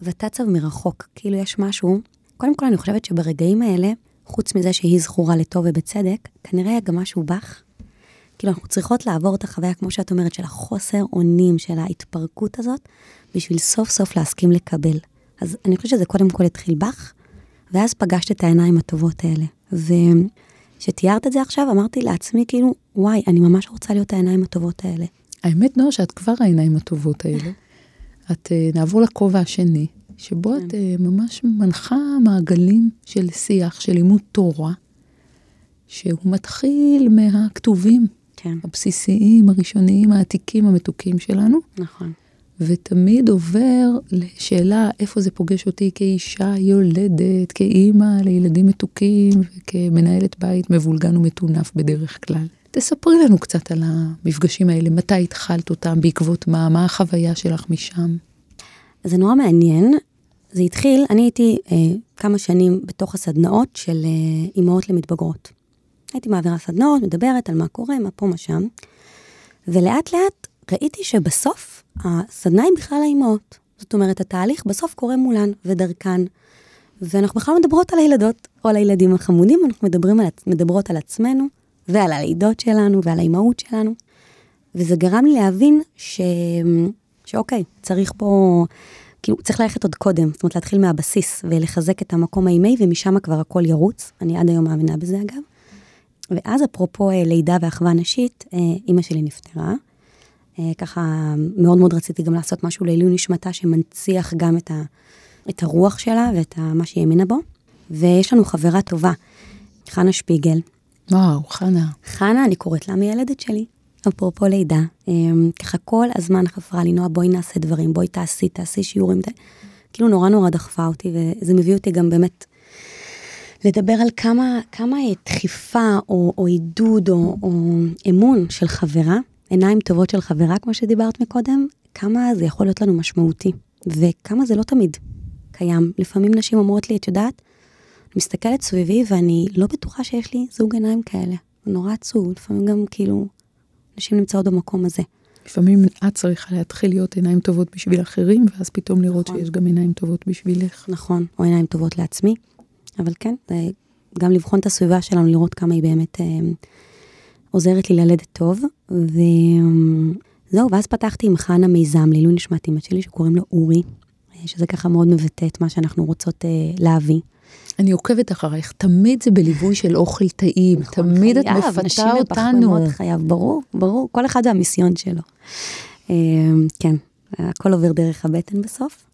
ותצב מרחוק, כאילו יש משהו, קודם כל אני חושבת שברגעים האלה, חוץ מזה שהיא זכורה לטוב ובצדק, כנראה היה גם משהו בך. כאילו אנחנו צריכות לעבור את החוויה, כמו שאת אומרת, של החוסר אונים, של ההתפרקות הזאת, בשביל סוף סוף להסכים לקבל. אז אני חושבת שזה קודם כל התחיל בך, ואז פגשת את העיניים הטובות האלה. וכשתיארת את זה עכשיו, אמרתי לעצמי, כאילו, וואי, אני ממש רוצה להיות העיניים הטובות האלה. האמת, נועה, שאת כבר העיניים הטובות האלה. את, אה, נעבור לכובע השני, שבו את אה, ממש מנחה מעגלים של שיח, של לימוד תורה, שהוא מתחיל מהכתובים כן, הבסיסיים, הראשוניים, העתיקים, המתוקים שלנו, נכון. ותמיד עובר לשאלה איפה זה פוגש אותי כאישה יולדת, כאימא לילדים מתוקים וכמנהלת בית מבולגן ומטונף בדרך כלל. תספרי לנו קצת על המפגשים האלה, מתי התחלת אותם, בעקבות מה, מה החוויה שלך משם? זה נורא מעניין. זה התחיל, אני הייתי אה, כמה שנים בתוך הסדנאות של אה, אימהות למתבגרות. הייתי מעבירה סדנאות, מדברת על מה קורה, מה פה, מה שם. ולאט לאט ראיתי שבסוף הסדנה היא בכלל האימהות. זאת אומרת, התהליך בסוף קורה מולן ודרכן. ואנחנו בכלל מדברות על הילדות או על הילדים החמודים, אנחנו מדברים על, מדברות על עצמנו ועל הלידות שלנו ועל האימהות שלנו. וזה גרם לי להבין ש... שאוקיי, צריך פה, כאילו, צריך ללכת עוד קודם, זאת אומרת, להתחיל מהבסיס ולחזק את המקום האימי, ומשם כבר הכל ירוץ. אני עד היום מאמינה בזה, אגב. ואז אפרופו אה, לידה ואחווה נשית, אה, אימא שלי נפטרה. אה, ככה, מאוד מאוד רציתי גם לעשות משהו לעילוי נשמתה שמנציח גם את, ה, את הרוח שלה ואת ה, מה שהיא האמינה בו. ויש לנו חברה טובה, חנה שפיגל. וואו, חנה. חנה, אני קוראת לה מיילדת שלי, אפרופו לידה. ככה כל הזמן חפרה לי, נועה, בואי נעשה דברים, בואי תעשי, תעשי שיעורים. כאילו נורא נורא דחפה אותי, וזה מביא אותי גם באמת לדבר על כמה, כמה דחיפה או, או עידוד או, או אמון של חברה, עיניים טובות של חברה, כמו שדיברת מקודם, כמה זה יכול להיות לנו משמעותי, וכמה זה לא תמיד קיים. לפעמים נשים אומרות לי, את יודעת, אני מסתכלת סביבי ואני לא בטוחה שיש לי זוג עיניים כאלה. זה נורא עצוב, לפעמים גם כאילו, נשים נמצאות במקום הזה. לפעמים את צריכה להתחיל להיות עיניים טובות בשביל אחרים, ואז פתאום לראות נכון. שיש גם עיניים טובות בשבילך. נכון, או עיניים טובות לעצמי, אבל כן, גם לבחון את הסביבה שלנו, לראות כמה היא באמת אה, עוזרת לי ללדת טוב, וזהו, ואז פתחתי עם חנה מיזם לעילוי נשמת אמא שלי, שקוראים לו אורי, אה, שזה ככה מאוד מבטא את מה שאנחנו רוצות אה, להביא. אני עוקבת אחרייך, תמיד זה בליווי של אוכל טעים, תמיד את נכון, חייב, נשים מפתה אותנו. חייב, ברור, ברור, כל אחד והמיסיון שלו. כן, הכל עובר דרך הבטן בסוף.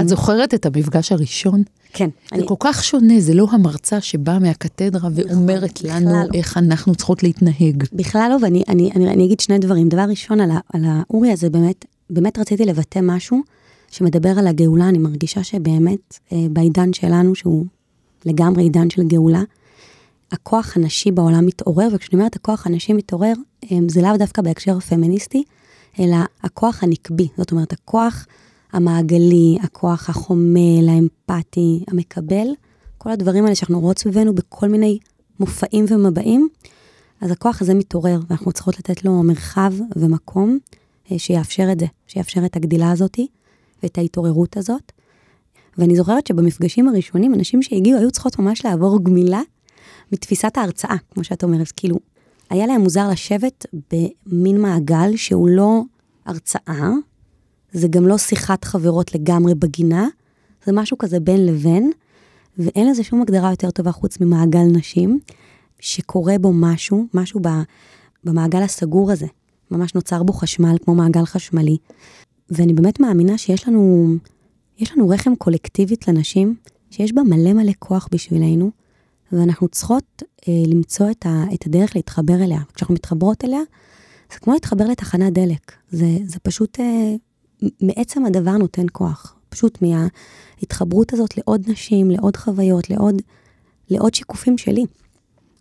את זוכרת את המפגש הראשון? כן. זה כל כך שונה, זה לא המרצה שבאה מהקתדרה ואומרת בכלל לנו לא. איך אנחנו צריכות להתנהג. בכלל לא, ואני אני, אני, אני אגיד שני דברים. דבר ראשון, על, על האורי הזה, באמת, באמת רציתי לבטא משהו שמדבר על הגאולה. אני מרגישה שבאמת, אה, בעידן שלנו, שהוא לגמרי עידן של גאולה, הכוח הנשי בעולם מתעורר, וכשאני אומרת הכוח הנשי מתעורר, אה, זה לאו דווקא בהקשר הפמיניסטי, אלא הכוח הנקבי. זאת אומרת, הכוח המעגלי, הכוח החומל, האמפתי, המקבל, כל הדברים האלה שאנחנו רואות סביבנו בכל מיני מופעים ומבעים, אז הכוח הזה מתעורר, ואנחנו צריכות לתת לו מרחב ומקום אה, שיאפשר את זה, שיאפשר את הגדילה הזאת ואת ההתעוררות הזאת. ואני זוכרת שבמפגשים הראשונים, אנשים שהגיעו היו צריכות ממש לעבור גמילה מתפיסת ההרצאה, כמו שאת אומרת, כאילו, היה להם מוזר לשבת במין מעגל שהוא לא הרצאה, זה גם לא שיחת חברות לגמרי בגינה, זה משהו כזה בין לבין, ואין לזה שום הגדרה יותר טובה חוץ ממעגל נשים, שקורה בו משהו, משהו ב, במעגל הסגור הזה. ממש נוצר בו חשמל, כמו מעגל חשמלי. ואני באמת מאמינה שיש לנו, יש לנו רחם קולקטיבית לנשים, שיש בה מלא מלא כוח בשבילנו, ואנחנו צריכות אה, למצוא את, ה, את הדרך להתחבר אליה. כשאנחנו מתחברות אליה, זה כמו להתחבר לתחנת דלק. זה, זה פשוט, אה, מעצם הדבר נותן כוח. פשוט מההתחברות הזאת לעוד נשים, לעוד חוויות, לעוד, לעוד שיקופים שלי.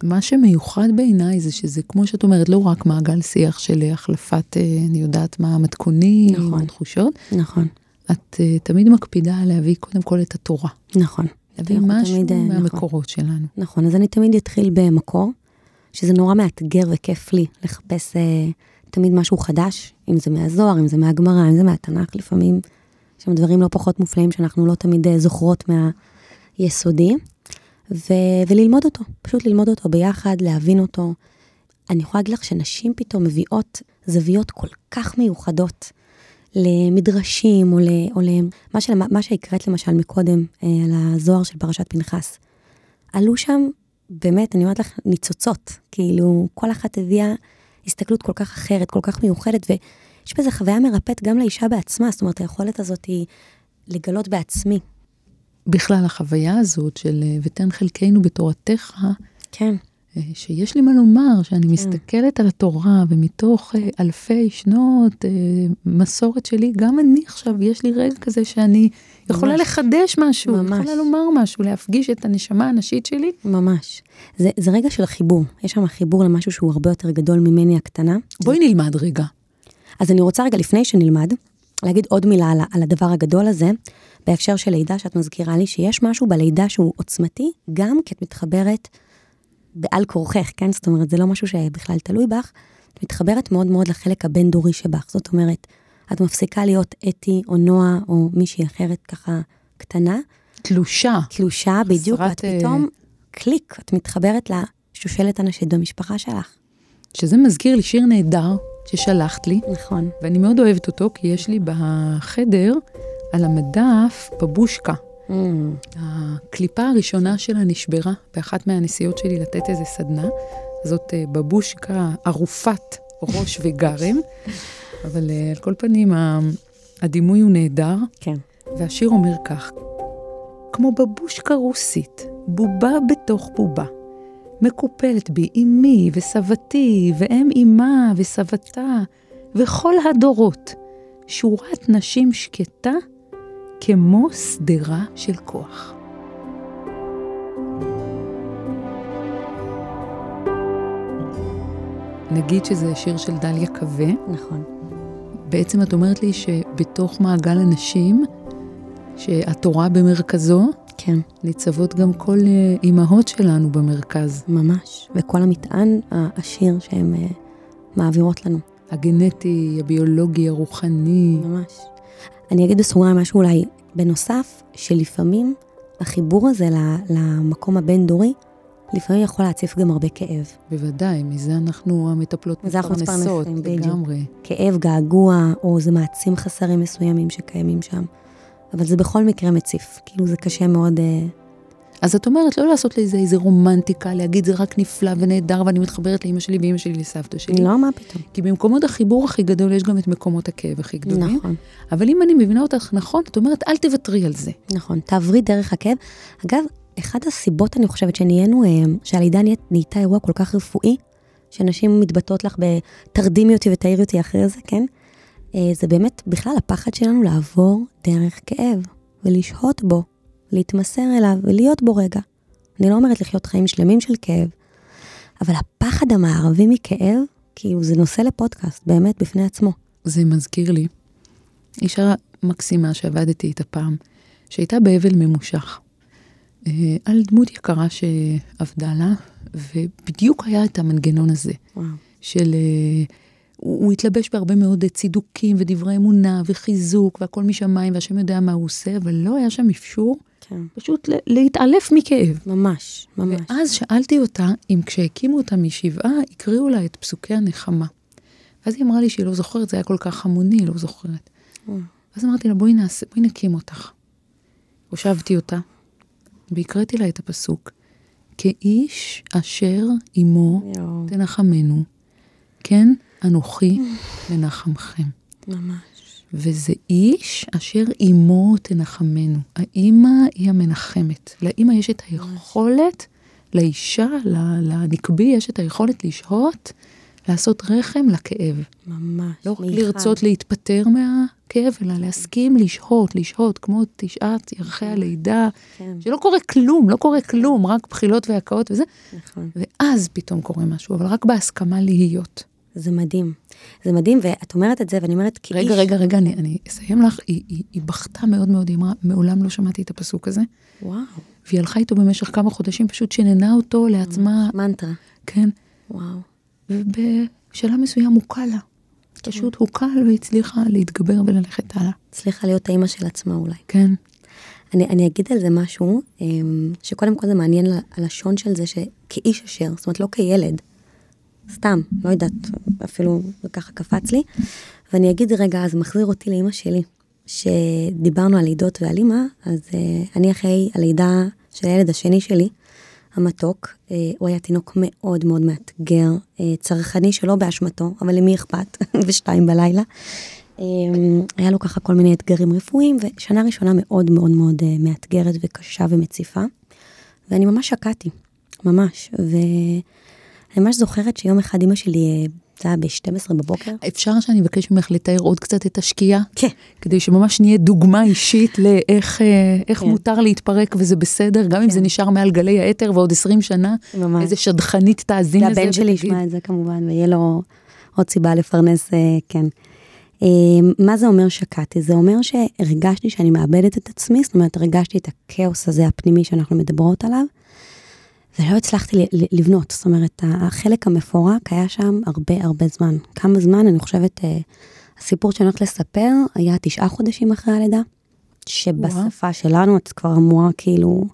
מה שמיוחד בעיניי זה שזה, כמו שאת אומרת, לא רק מעגל שיח של החלפת, אה, אני יודעת מה, מתכונים, נכון. תחושות, נכון, את אה, תמיד מקפידה להביא קודם כל את התורה. נכון. להביא משהו תמיד, אה, נכון. מהמקורות שלנו. נכון, אז אני תמיד אתחיל במקור, שזה נורא מאתגר וכיף לי לחפש אה, תמיד משהו חדש, אם זה מהזוהר, אם זה מהגמרא, אם זה מהתנ"ך, לפעמים יש שם דברים לא פחות מופלאים שאנחנו לא תמיד אה, זוכרות מהיסודי, ו- וללמוד אותו, פשוט ללמוד אותו ביחד, להבין אותו. אני יכולה להגיד לך שנשים פתאום מביאות זוויות כל כך מיוחדות למדרשים, או, ל, או למה של, שהקראת למשל מקודם, אה, על הזוהר של פרשת פנחס. עלו שם, באמת, אני אומרת לך, ניצוצות. כאילו, כל אחת הביאה הסתכלות כל כך אחרת, כל כך מיוחדת, ויש בזה חוויה מרפאת גם לאישה בעצמה, זאת אומרת, היכולת הזאת היא לגלות בעצמי. בכלל, החוויה הזאת של ותן חלקנו בתורתך, כן, שיש לי מה לומר, שאני מסתכלת על התורה, ומתוך אה, אלפי שנות אה, מסורת שלי, גם אני עכשיו, יש לי רגע כזה שאני יכולה ממש. לחדש משהו, ממש. יכולה לומר משהו, להפגיש את הנשמה הנשית שלי. ממש. זה, זה רגע של חיבור, יש שם חיבור למשהו שהוא הרבה יותר גדול ממני הקטנה. בואי נלמד רגע. אז אני רוצה רגע, לפני שנלמד, להגיד עוד מילה על, על הדבר הגדול הזה, בהקשר של לידה, שאת מזכירה לי שיש משהו בלידה שהוא עוצמתי, גם כי את מתחברת בעל כורכך, כן? זאת אומרת, זה לא משהו שבכלל תלוי בך, את מתחברת מאוד מאוד לחלק הבין-דורי שבך. זאת אומרת, את מפסיקה להיות אתי או נועה או מישהי אחרת ככה קטנה, תלושה. תלושה בדיוק, ואת אה, פתאום, קליק, את מתחברת לשושלת הנשית במשפחה שלך. שזה מזכיר לי שיר נהדר ששלחת לי, נכון. ואני מאוד אוהבת אותו, כי יש לי בחדר, על המדף, בבושקה. Mm, הקליפה הראשונה שלה נשברה באחת מהנסיעות שלי לתת איזה סדנה. זאת אה, בבושקה ערופת ראש וגרם, אבל אה, על כל פנים, הדימוי הוא נהדר, כן. והשיר אומר כך: כמו בבושקה רוסית, בובה בתוך בובה. מקופלת בי אמי וסבתי ואם אמה וסבתה וכל הדורות, שורת נשים שקטה כמו שדרה של כוח. נגיד שזה שיר של דליה קווה, נכון. בעצם את אומרת לי שבתוך מעגל הנשים, שהתורה במרכזו, כן. ניצבות גם כל אה, אימהות שלנו במרכז. ממש. וכל המטען העשיר שהן uh, מעבירות לנו. הגנטי, הביולוגי, הרוחני. ממש. אני אגיד בסוגריים משהו אולי בנוסף, שלפעמים החיבור הזה למקום הבין-דורי, לפעמים יכול להציף גם הרבה כאב. בוודאי, מזה אנחנו המטפלות בדיוק. לגמרי. כאב, געגוע, או זה מעצים חסרים מסוימים שקיימים שם. אבל זה בכל מקרה מציף. כאילו זה קשה מאוד... Uh, אז את אומרת, לא לעשות לזה איזה רומנטיקה, להגיד זה רק נפלא ונהדר ואני מתחברת לאימא שלי ואימא שלי לסבתא שלי. לא, מה פתאום. כי במקומות החיבור הכי גדול יש גם את מקומות הכאב הכי גדולים. נכון. אבל אם אני מבינה אותך נכון, את אומרת, אל תוותרי על זה. נכון, תעברי דרך הכאב. אגב, אחת הסיבות, אני חושבת, שנהיינו, אה, שהלידה נהיית- נהייתה אירוע כל כך רפואי, שנשים מתבטאות לך ב"תרדימי אותי ותעירי אותי אחרי זה", כן? אה, זה באמת בכלל הפחד שלנו לעבור דרך כאב, ולשהות בו, להתמסר אליו ולהיות בו רגע. אני לא אומרת לחיות חיים שלמים של כאב, אבל הפחד המערבי מכאב, כאילו זה נושא לפודקאסט, באמת, בפני עצמו. זה מזכיר לי אישה מקסימה שעבדתי איתה פעם, שהייתה באבל ממושך, אה, על דמות יקרה שעבדה לה, ובדיוק היה את המנגנון הזה, וואו. של... אה, הוא הוא התלבש בהרבה מאוד צידוקים ודברי אמונה וחיזוק והכל משמיים והשם יודע מה הוא עושה, אבל לא היה שם אפשור כן. פשוט ל- להתעלף מכאב. ממש, ממש. ואז שאלתי אותה אם כשהקימו אותה משבעה, הקריאו לה את פסוקי הנחמה. ואז היא אמרה לי שהיא לא זוכרת, זה היה כל כך המוני, היא לא זוכרת. ואז אמרתי לה, בואי נעשה, בואי נקים אותך. הושבתי אותה, והקראתי לה את הפסוק, כאיש אשר עמו תנחמנו, כן אנוכי מנחמכם. ממש. וזה איש אשר עמו תנחמנו. האימא היא המנחמת. לאימא יש את היכולת, לאישה, לנקבי, יש את היכולת לשהות, לעשות רחם לכאב. ממש. לא רק. לרצות להיפטר מהכאב, אלא להסכים לשהות, לשהות, כמו תשעת ירחי הלידה, כן, שלא קורה כלום, לא קורה כלום, רק בחילות והקאות וזה, נכון. ואז פתאום קורה משהו, אבל רק בהסכמה להיות. זה מדהים. זה מדהים, ואת אומרת את זה, ואני אומרת, כאיש... רגע, רגע, רגע, אני, אני אסיים לך. היא, היא, היא בכתה מאוד מאוד, היא אמרה, מעולם לא שמעתי את הפסוק הזה. וואו, והיא הלכה איתו במשך כמה חודשים, פשוט שננה אותו לעצמה, מנטרה. כן, וואו. ובשלב מסוים הוקע לה. פשוט הוקע והצליחה להתגבר וללכת הלאה. הצליחה להיות האימא של עצמה אולי. כן, אני, אני אגיד על זה משהו, אמ, שקודם כל זה מעניין הלשון של זה, שכאיש אשר, זאת אומרת לא כילד, סתם, לא יודעת, אפילו ככה קפץ לי. ואני אגיד רגע, אז מחזיר אותי לאימא שלי, שדיברנו על לידות ועל אימא, אז אה, אני אחרי הלידה של הילד השני שלי, המתוק, אה, הוא היה תינוק מאוד מאוד מאתגר, אה, צרכני שלא באשמתו, אבל למי אכפת, בשתיים בלילה. אה, היה לו ככה כל מיני אתגרים רפואיים, ושנה ראשונה מאוד מאוד מאוד אה, מאתגרת וקשה ומציפה. ואני ממש שקעתי, ממש. ואני ממש זוכרת שיום אחד אימא שלי, אה, זה היה ב-12 בבוקר. אפשר שאני אבקש ממך לתאר עוד קצת את השקיעה? כן. כדי שממש נהיה דוגמה אישית לאיך אה, איך כן. מותר להתפרק וזה בסדר, גם אם זה נשאר מעל גלי האתר ועוד 20 שנה, ממש. איזה שדכנית תאזין לזה. והבן שלי. ישמע את זה כמובן, ויהיה לו עוד סיבה לפרנס, אה, כן. מה זה אומר שקעתי? זה אומר שהרגשתי שאני מאבדת את עצמי, זאת אומרת, הרגשתי את הכאוס הזה הפנימי שאנחנו מדברות עליו, ולא הצלחתי ל- ל- לבנות, זאת אומרת, החלק המפורק היה שם הרבה הרבה זמן. כמה זמן, אני חושבת, אה, הסיפור שאני הולכת לספר היה תשעה חודשים אחרי הלידה, שבשפה שלנו את כבר אמורה כאילו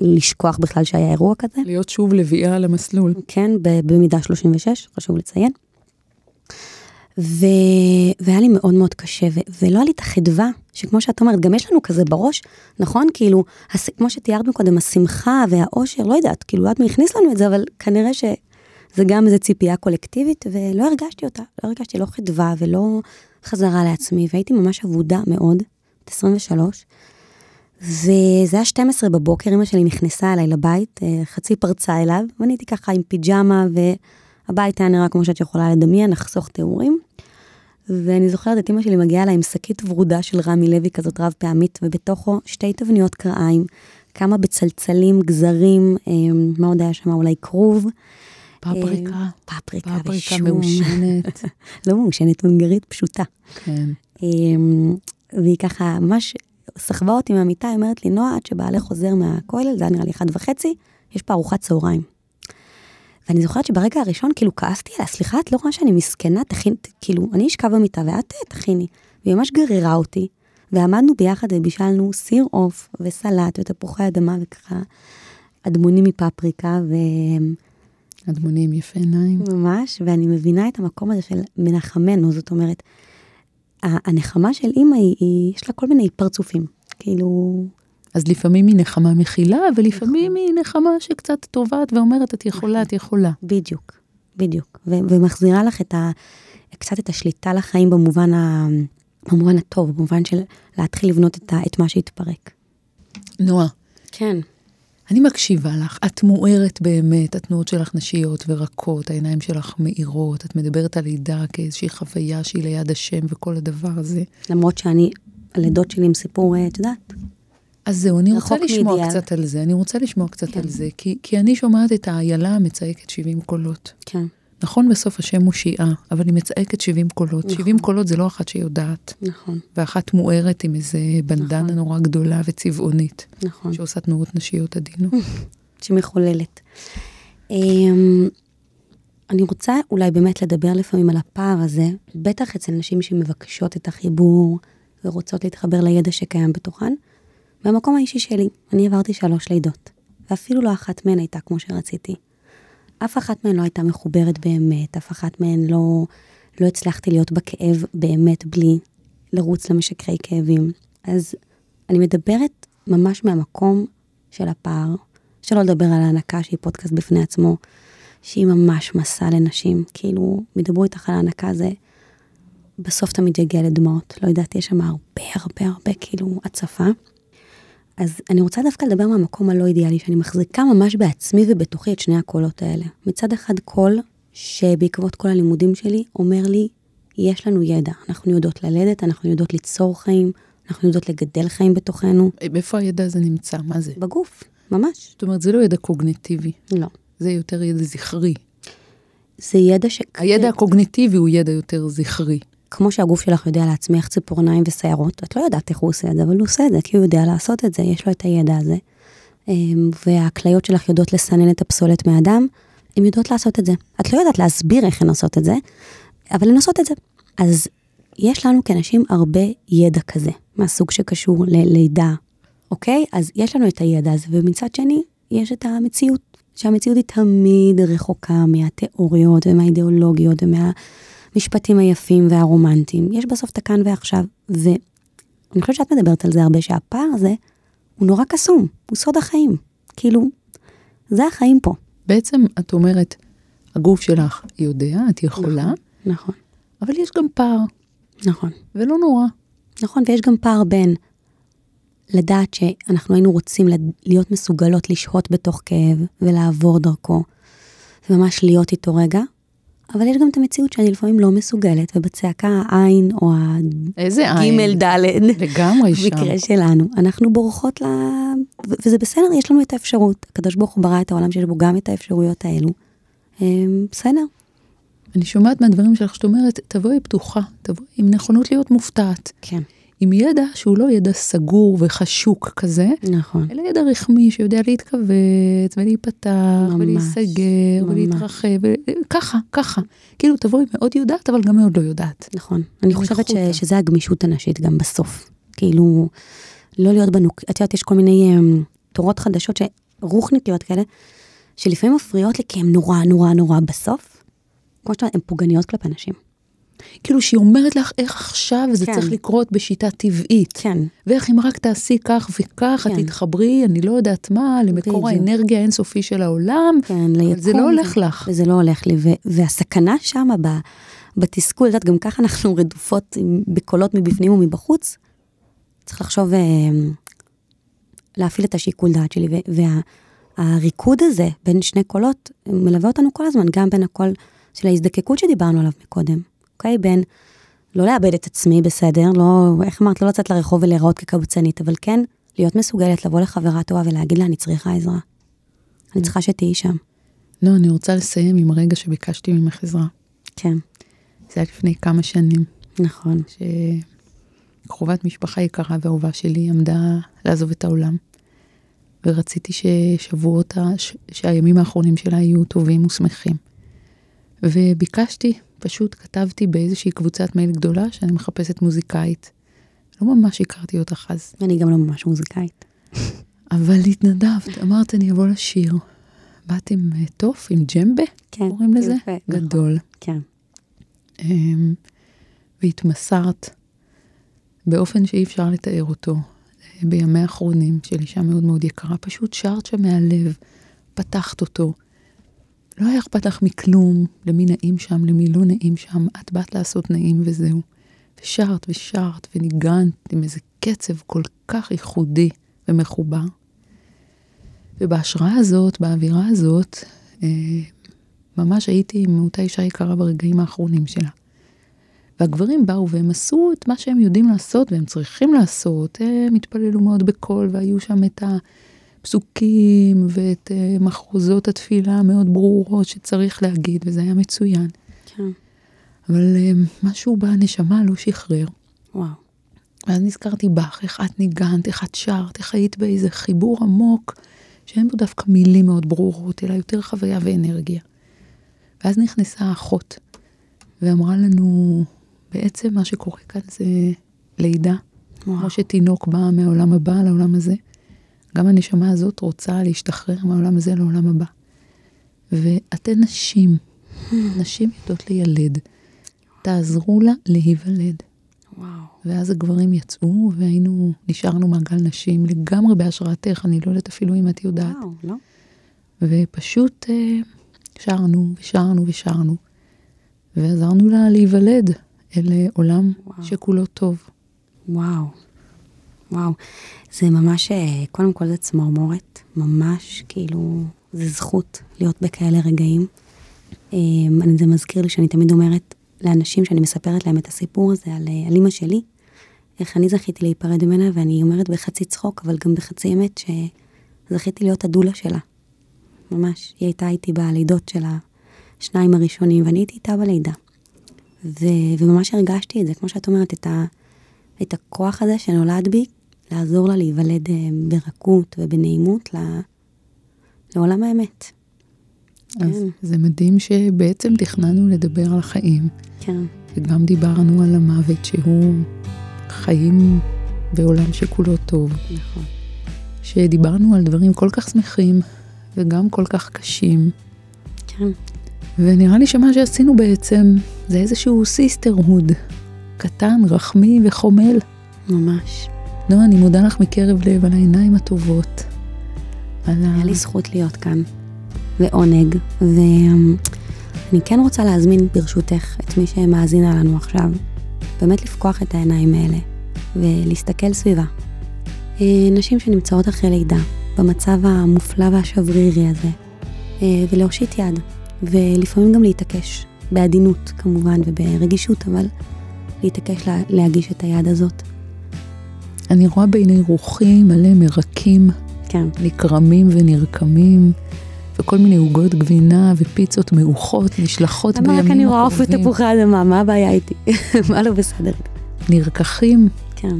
לשכוח בכלל שהיה אירוע כזה. להיות שוב לביאה על המסלול. כן, במידה 36, חשוב לציין. ו... והיה לי מאוד מאוד קשה, ו... ולא היה לי את החדווה, שכמו שאת אומרת, גם יש לנו כזה בראש, נכון? כאילו, הס... כמו שתיארת מקודם, השמחה והאושר, לא יודעת, כאילו, יודעת מי הכניס לנו את זה, אבל כנראה שזה גם איזו ציפייה קולקטיבית, ולא הרגשתי אותה, לא הרגשתי לא חדווה ולא חזרה לעצמי, והייתי ממש אבודה מאוד, בת 23. וזה היה 12 בבוקר, אמא שלי נכנסה אליי לבית, אה, חצי פרצה אליו, ואני הייתי ככה עם פיג'מה, והבית היה נראה כמו שאת יכולה לדמיין, נחסוך תיאורים. ואני זוכרת את אמא שלי מגיעה אליי עם שקית ורודה של רמי לוי כזאת רב פעמית, ובתוכו שתי תבניות קרעיים, כמה בצלצלים, גזרים, אה, מה עוד היה שם? אולי כרוב. פפריקה, אה, פפריקה פפריקה ושום. מעושנת. לא מעושנת, הונגרית פשוטה. כן. אמ, והיא ככה ממש סחבה אותי מהמיטה, היא אומרת לי, נועה, עד שבעלך חוזר מהכולל, זה היה נראה לי אחד וחצי, יש פה ארוחת צהריים. ואני זוכרת שברגע הראשון, כאילו, כעסתי עליה, סליחה, את לא רואה שאני מסכנה, תכין, כאילו, אני אשכב במיטה ואת אה, תכיני. והיא ממש גררה אותי, ועמדנו ביחד ובישלנו סיר עוף וסלט ותפוחי אדמה וככה אדמונים מפפריקה, אדמונים יפה עיניים. ממש, ואני מבינה את המקום הזה של מנחמנו, זאת אומרת, הנחמה של אימא היא, היא, יש לה כל מיני פרצופים, כאילו, אז לפעמים היא נחמה מכילה, ולפעמים היא נחמה שקצת טובעת ואומרת, את יכולה, את יכולה. בדיוק, בדיוק. ו- ומחזירה לך את ה... קצת את השליטה לחיים במובן, ה... במובן הטוב, במובן של להתחיל לבנות את, ה... את מה שהתפרק. נועה, כן. אני מקשיבה לך, את מוארת באמת, התנועות שלך נשיות ורקות, העיניים שלך מאירות, את מדברת על לידה כאיזושהי חוויה שהיא ליד השם וכל הדבר הזה. למרות שאני, הלידות שלי עם סיפור, אה, את יודעת, אז זהו, אני רוצה לשמוע מאידיאל. קצת על זה, אני רוצה לשמוע קצת כן. על זה, כי, כי אני שומעת את האיילה המצעקת 70 קולות. כן, נכון, בסוף השם מושיעה, אבל היא מצעקת 70 קולות. נכון. 70 קולות זה לא אחת שיודעת, נכון, ואחת מוארת עם איזה בנדנה נכון. נורא גדולה וצבעונית, נכון. שעושה תנועות נשיות עדינות. שמחוללת. אמ, אני רוצה אולי באמת לדבר לפעמים על הפער הזה, בטח אצל נשים שמבקשות את החיבור ורוצות להתחבר לידע שקיים בתוכן. במקום האישי שלי, אני עברתי שלוש לידות, ואפילו לא אחת מהן הייתה כמו שרציתי. אף אחת מהן לא הייתה מחוברת באמת, אף אחת מהן לא, לא הצלחתי להיות בכאב באמת בלי לרוץ למשככי כאבים. אז אני מדברת ממש מהמקום של הפער, שלא לדבר על ההנקה שהיא פודקאסט בפני עצמו, שהיא ממש מסע לנשים. כאילו, ידברו איתך על ההנקה זה, בסוף תמיד יגיע לדמעות. לא יודעת, יש שם הרבה הרבה הרבה כאילו הצפה. אז אני רוצה דווקא לדבר מהמקום הלא אידיאלי, שאני מחזיקה ממש בעצמי ובתוכי את שני הקולות האלה. מצד אחד קול שבעקבות כל הלימודים שלי אומר לי, יש לנו ידע, אנחנו יודעות ללדת, אנחנו יודעות ליצור חיים, אנחנו יודעות לגדל חיים בתוכנו, איפה הידע הזה נמצא? מה זה? בגוף, ממש. זאת אומרת, זה לא ידע קוגניטיבי, לא. זה יותר ידע זכרי. זה ידע ש... הידע הקוגניטיבי הוא ידע יותר זכרי. כמו שהגוף שלך יודע להצמיח ציפורניים ושערות, את לא יודעת איך הוא עושה את זה, אבל הוא עושה את זה, כי הוא יודע לעשות את זה, יש לו את הידע הזה. אמ, והכליות שלך יודעות לסנן את הפסולת מהדם, הן יודעות לעשות את זה. את לא יודעת להסביר איך הן עושות את זה, אבל הן עושות את זה. אז יש לנו כנשים הרבה ידע כזה, מהסוג שקשור ללידה, אוקיי? אז יש לנו את הידע הזה, ומצד שני, יש את המציאות, שהמציאות היא תמיד רחוקה מהתיאוריות ומהאידיאולוגיות ומהמשפטים היפים והרומנטיים. יש בסוף את הכאן ועכשיו, ואני חושבת שאת מדברת על זה הרבה, שהפער הזה הוא נורא קסום, הוא סוד החיים. כאילו, זה החיים פה. בעצם את אומרת, הגוף שלך יודע, את יכולה, נכון, אבל יש גם פער, נכון. ולא נורא. נכון, ויש גם פער בין לדעת שאנחנו היינו רוצים להיות מסוגלות לשהות בתוך כאב ולעבור דרכו, וממש להיות איתו רגע, אבל יש גם את המציאות שאני לפעמים לא מסוגלת, ובצעקה העין או איזה עין. הג' ד', לגמרי שם. במקרה שלנו, אנחנו בורחות ל... וזה בסדר, יש לנו את האפשרות. הקדוש ברוך הוא ברא את העולם שיש בו גם את האפשרויות האלו. אמ, בסדר, אני שומעת מהדברים שלך שאת אומרת, תבואי פתוחה, תבואי עם נכונות להיות מופתעת. כן, עם ידע שהוא לא ידע סגור וחשוק כזה, נכון. אלא ידע רחמי שיודע להתכווץ ולהיפתח ממש, ולהיסגר ממש. ולהתרחב, ו- ככה, ככה. כאילו תבואי מאוד יודעת, אבל גם מאוד לא יודעת. נכון. אני חושבת ש. שזה הגמישות הנשית גם בסוף. כאילו, לא להיות בנוק... את יודעת, יש כל מיני um, תורות חדשות, רוחניקיות כאלה, שלפעמים מפריעות לי כי הן נורא נורא נורא בסוף. כמו שאתה אומרת, הן פוגעניות כלפי נשים. כאילו שהיא אומרת לך איך עכשיו זה כן. צריך לקרות בשיטה טבעית. כן. ואיך אם רק תעשי כך וכך, את כן. תתחברי, אני לא יודעת מה, למקור בדיוק. האנרגיה האינסופי של העולם. כן, אבל ליקום. זה לא הולך לך. וזה לא הולך לי, ו- והסכנה שם בתסכול, את יודעת, גם ככה אנחנו רדופות בקולות מבפנים ומבחוץ. צריך לחשוב, אה, להפעיל את השיקול דעת שלי, והריקוד הזה בין שני קולות מלווה אותנו כל הזמן, גם בין הקול של ההזדקקות שדיברנו עליו מקודם, אוקיי? בין לא לאבד את עצמי, בסדר, לא, איך אמרת, לא לצאת לרחוב ולהיראות כקבצנית, אבל כן להיות מסוגלת לבוא לחברה טובה ולהגיד לה, אני צריכה עזרה. אני צריכה שתהיי שם. לא, אני רוצה לסיים עם הרגע שביקשתי ממך עזרה. כן, זה היה לפני כמה שנים, נכון. שקרובת משפחה יקרה ואהובה שלי עמדה לעזוב את העולם. ורציתי ששבועות, ש- שהימים האחרונים שלה יהיו טובים ושמחים. וביקשתי, פשוט כתבתי באיזושהי קבוצת מייל גדולה שאני מחפשת מוזיקאית. לא ממש הכרתי אותך אז, ואני גם לא ממש מוזיקאית. אבל התנדבת, אמרת אני אבוא לשיר. באת עם אה, תוף, עם ג'מבה, כן, קוראים לזה? יפה, נכון. גדול. כן, אמ, והתמסרת באופן שאי אפשר לתאר אותו בימי האחרונים של אישה מאוד מאוד יקרה, פשוט שרת שם מהלב, פתחת אותו. לא היה אכפת לך מכלום, למי נעים שם, למי לא נעים שם, את באת לעשות נעים וזהו. ושרת ושרת וניגנת עם איזה קצב כל כך ייחודי ומחובר. ובהשראה הזאת, באווירה הזאת, אה, ממש הייתי עם אותה אישה יקרה ברגעים האחרונים שלה. והגברים באו והם עשו את מה שהם יודעים לעשות והם צריכים לעשות. הם התפללו מאוד בקול והיו שם את הפסוקים ואת uh, מחרוזות התפילה המאוד ברורות שצריך להגיד, וזה היה מצוין. כן. אבל uh, משהו בנשמה לא שחרר. וואו. ואז נזכרתי בך, איך את ניגנת, איך את שרת, איך היית באיזה חיבור עמוק, שאין בו דווקא מילים מאוד ברורות, אלא יותר חוויה ואנרגיה. ואז נכנסה האחות, ואמרה לנו, בעצם מה שקורה כאן זה לידה. וואו. כמו שתינוק בא מהעולם הבא לעולם הזה, גם הנשמה הזאת רוצה להשתחרר מהעולם הזה לעולם הבא. ואתן נשים, נשים יודעות לילד, תעזרו לה להיוולד. וואו. ואז הגברים יצאו, והיינו, נשארנו מעגל נשים לגמרי בהשראתך, אני לא יודעת אפילו אם את יודעת. וואו, לא? ופשוט אה, שרנו ושרנו ושרנו, ועזרנו לה להיוולד אל אה, עולם וואו. שכולו טוב. וואו. וואו. זה ממש, אה, קודם כל זה צמרמורת. ממש, כאילו, זה זכות להיות בכאלה רגעים. אני- זה מזכיר לי שאני תמיד אומרת לאנשים שאני מספרת להם את הסיפור הזה על, אה, על אימא שלי, איך אני זכיתי להיפרד ממנה, ואני אומרת בחצי צחוק, אבל גם בחצי אמת, שזכיתי להיות הדולה שלה. ממש. היא הייתה איתי בלידות של השניים הראשונים, ואני הייתי איתה בלידה. ו, וממש הרגשתי את זה, כמו שאת אומרת, את, ה, את הכוח הזה שנולד בי, לעזור לה להיוולד אה, ברכות ובנעימות לעולם האמת. אז כן. זה מדהים שבעצם תכננו לדבר על החיים, כן, וגם דיברנו על המוות שהוא חיים בעולם שכולו טוב. נכון. שדיברנו על דברים כל כך שמחים וגם כל כך קשים, כן, ונראה לי שמה שעשינו בעצם זה איזשהו sisterhood, קטן, רחמי וחומל. ממש. נועה, אני מודה לך מקרב לב על העיניים הטובות. על ה... היה לי זכות להיות כאן, ועונג, ואני כן רוצה להזמין ברשותך את מי שמאזינה לנו עכשיו, באמת לפקוח את העיניים האלה, ולהסתכל סביבה. אה, נשים שנמצאות אחרי לידה, במצב המופלא והשברירי הזה, אה, ולהושיט יד, ולפעמים גם להתעקש, בעדינות כמובן וברגישות, אבל להתעקש לה, להגיש את היד הזאת. אני רואה בעיני רוחי מלא מרקים, כן, נקרמים ונרקמים, וכל מיני עוגות גבינה ופיצות מעוכות נשלחות למה בימים רק אני רואה עוף הקרובים. ותפוחי אדמה? מה הבעיה איתי? מה לא בסדר? נרקחים כן.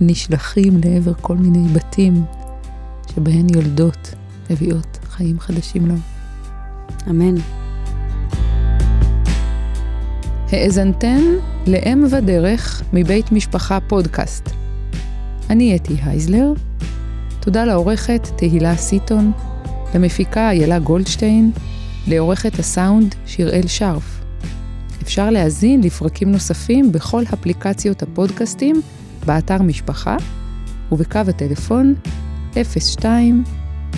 ונשלחים לעבר כל מיני בתים שבהן יולדות מביאות חיים חדשים לנו. אמן. האזנתן לאם ודרך מבית משפחה פודקאסט. אני אתי הייזלר, תודה לעורכת תהילה סיטון, למפיקה איילה גולדשטיין, לעורכת הסאונד שיראל שרף. אפשר להאזין לפרקים נוספים בכל אפליקציות הפודקאסטים, באתר משפחה ובקו הטלפון 02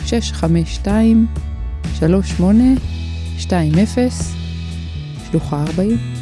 652 3820 שלוחה 40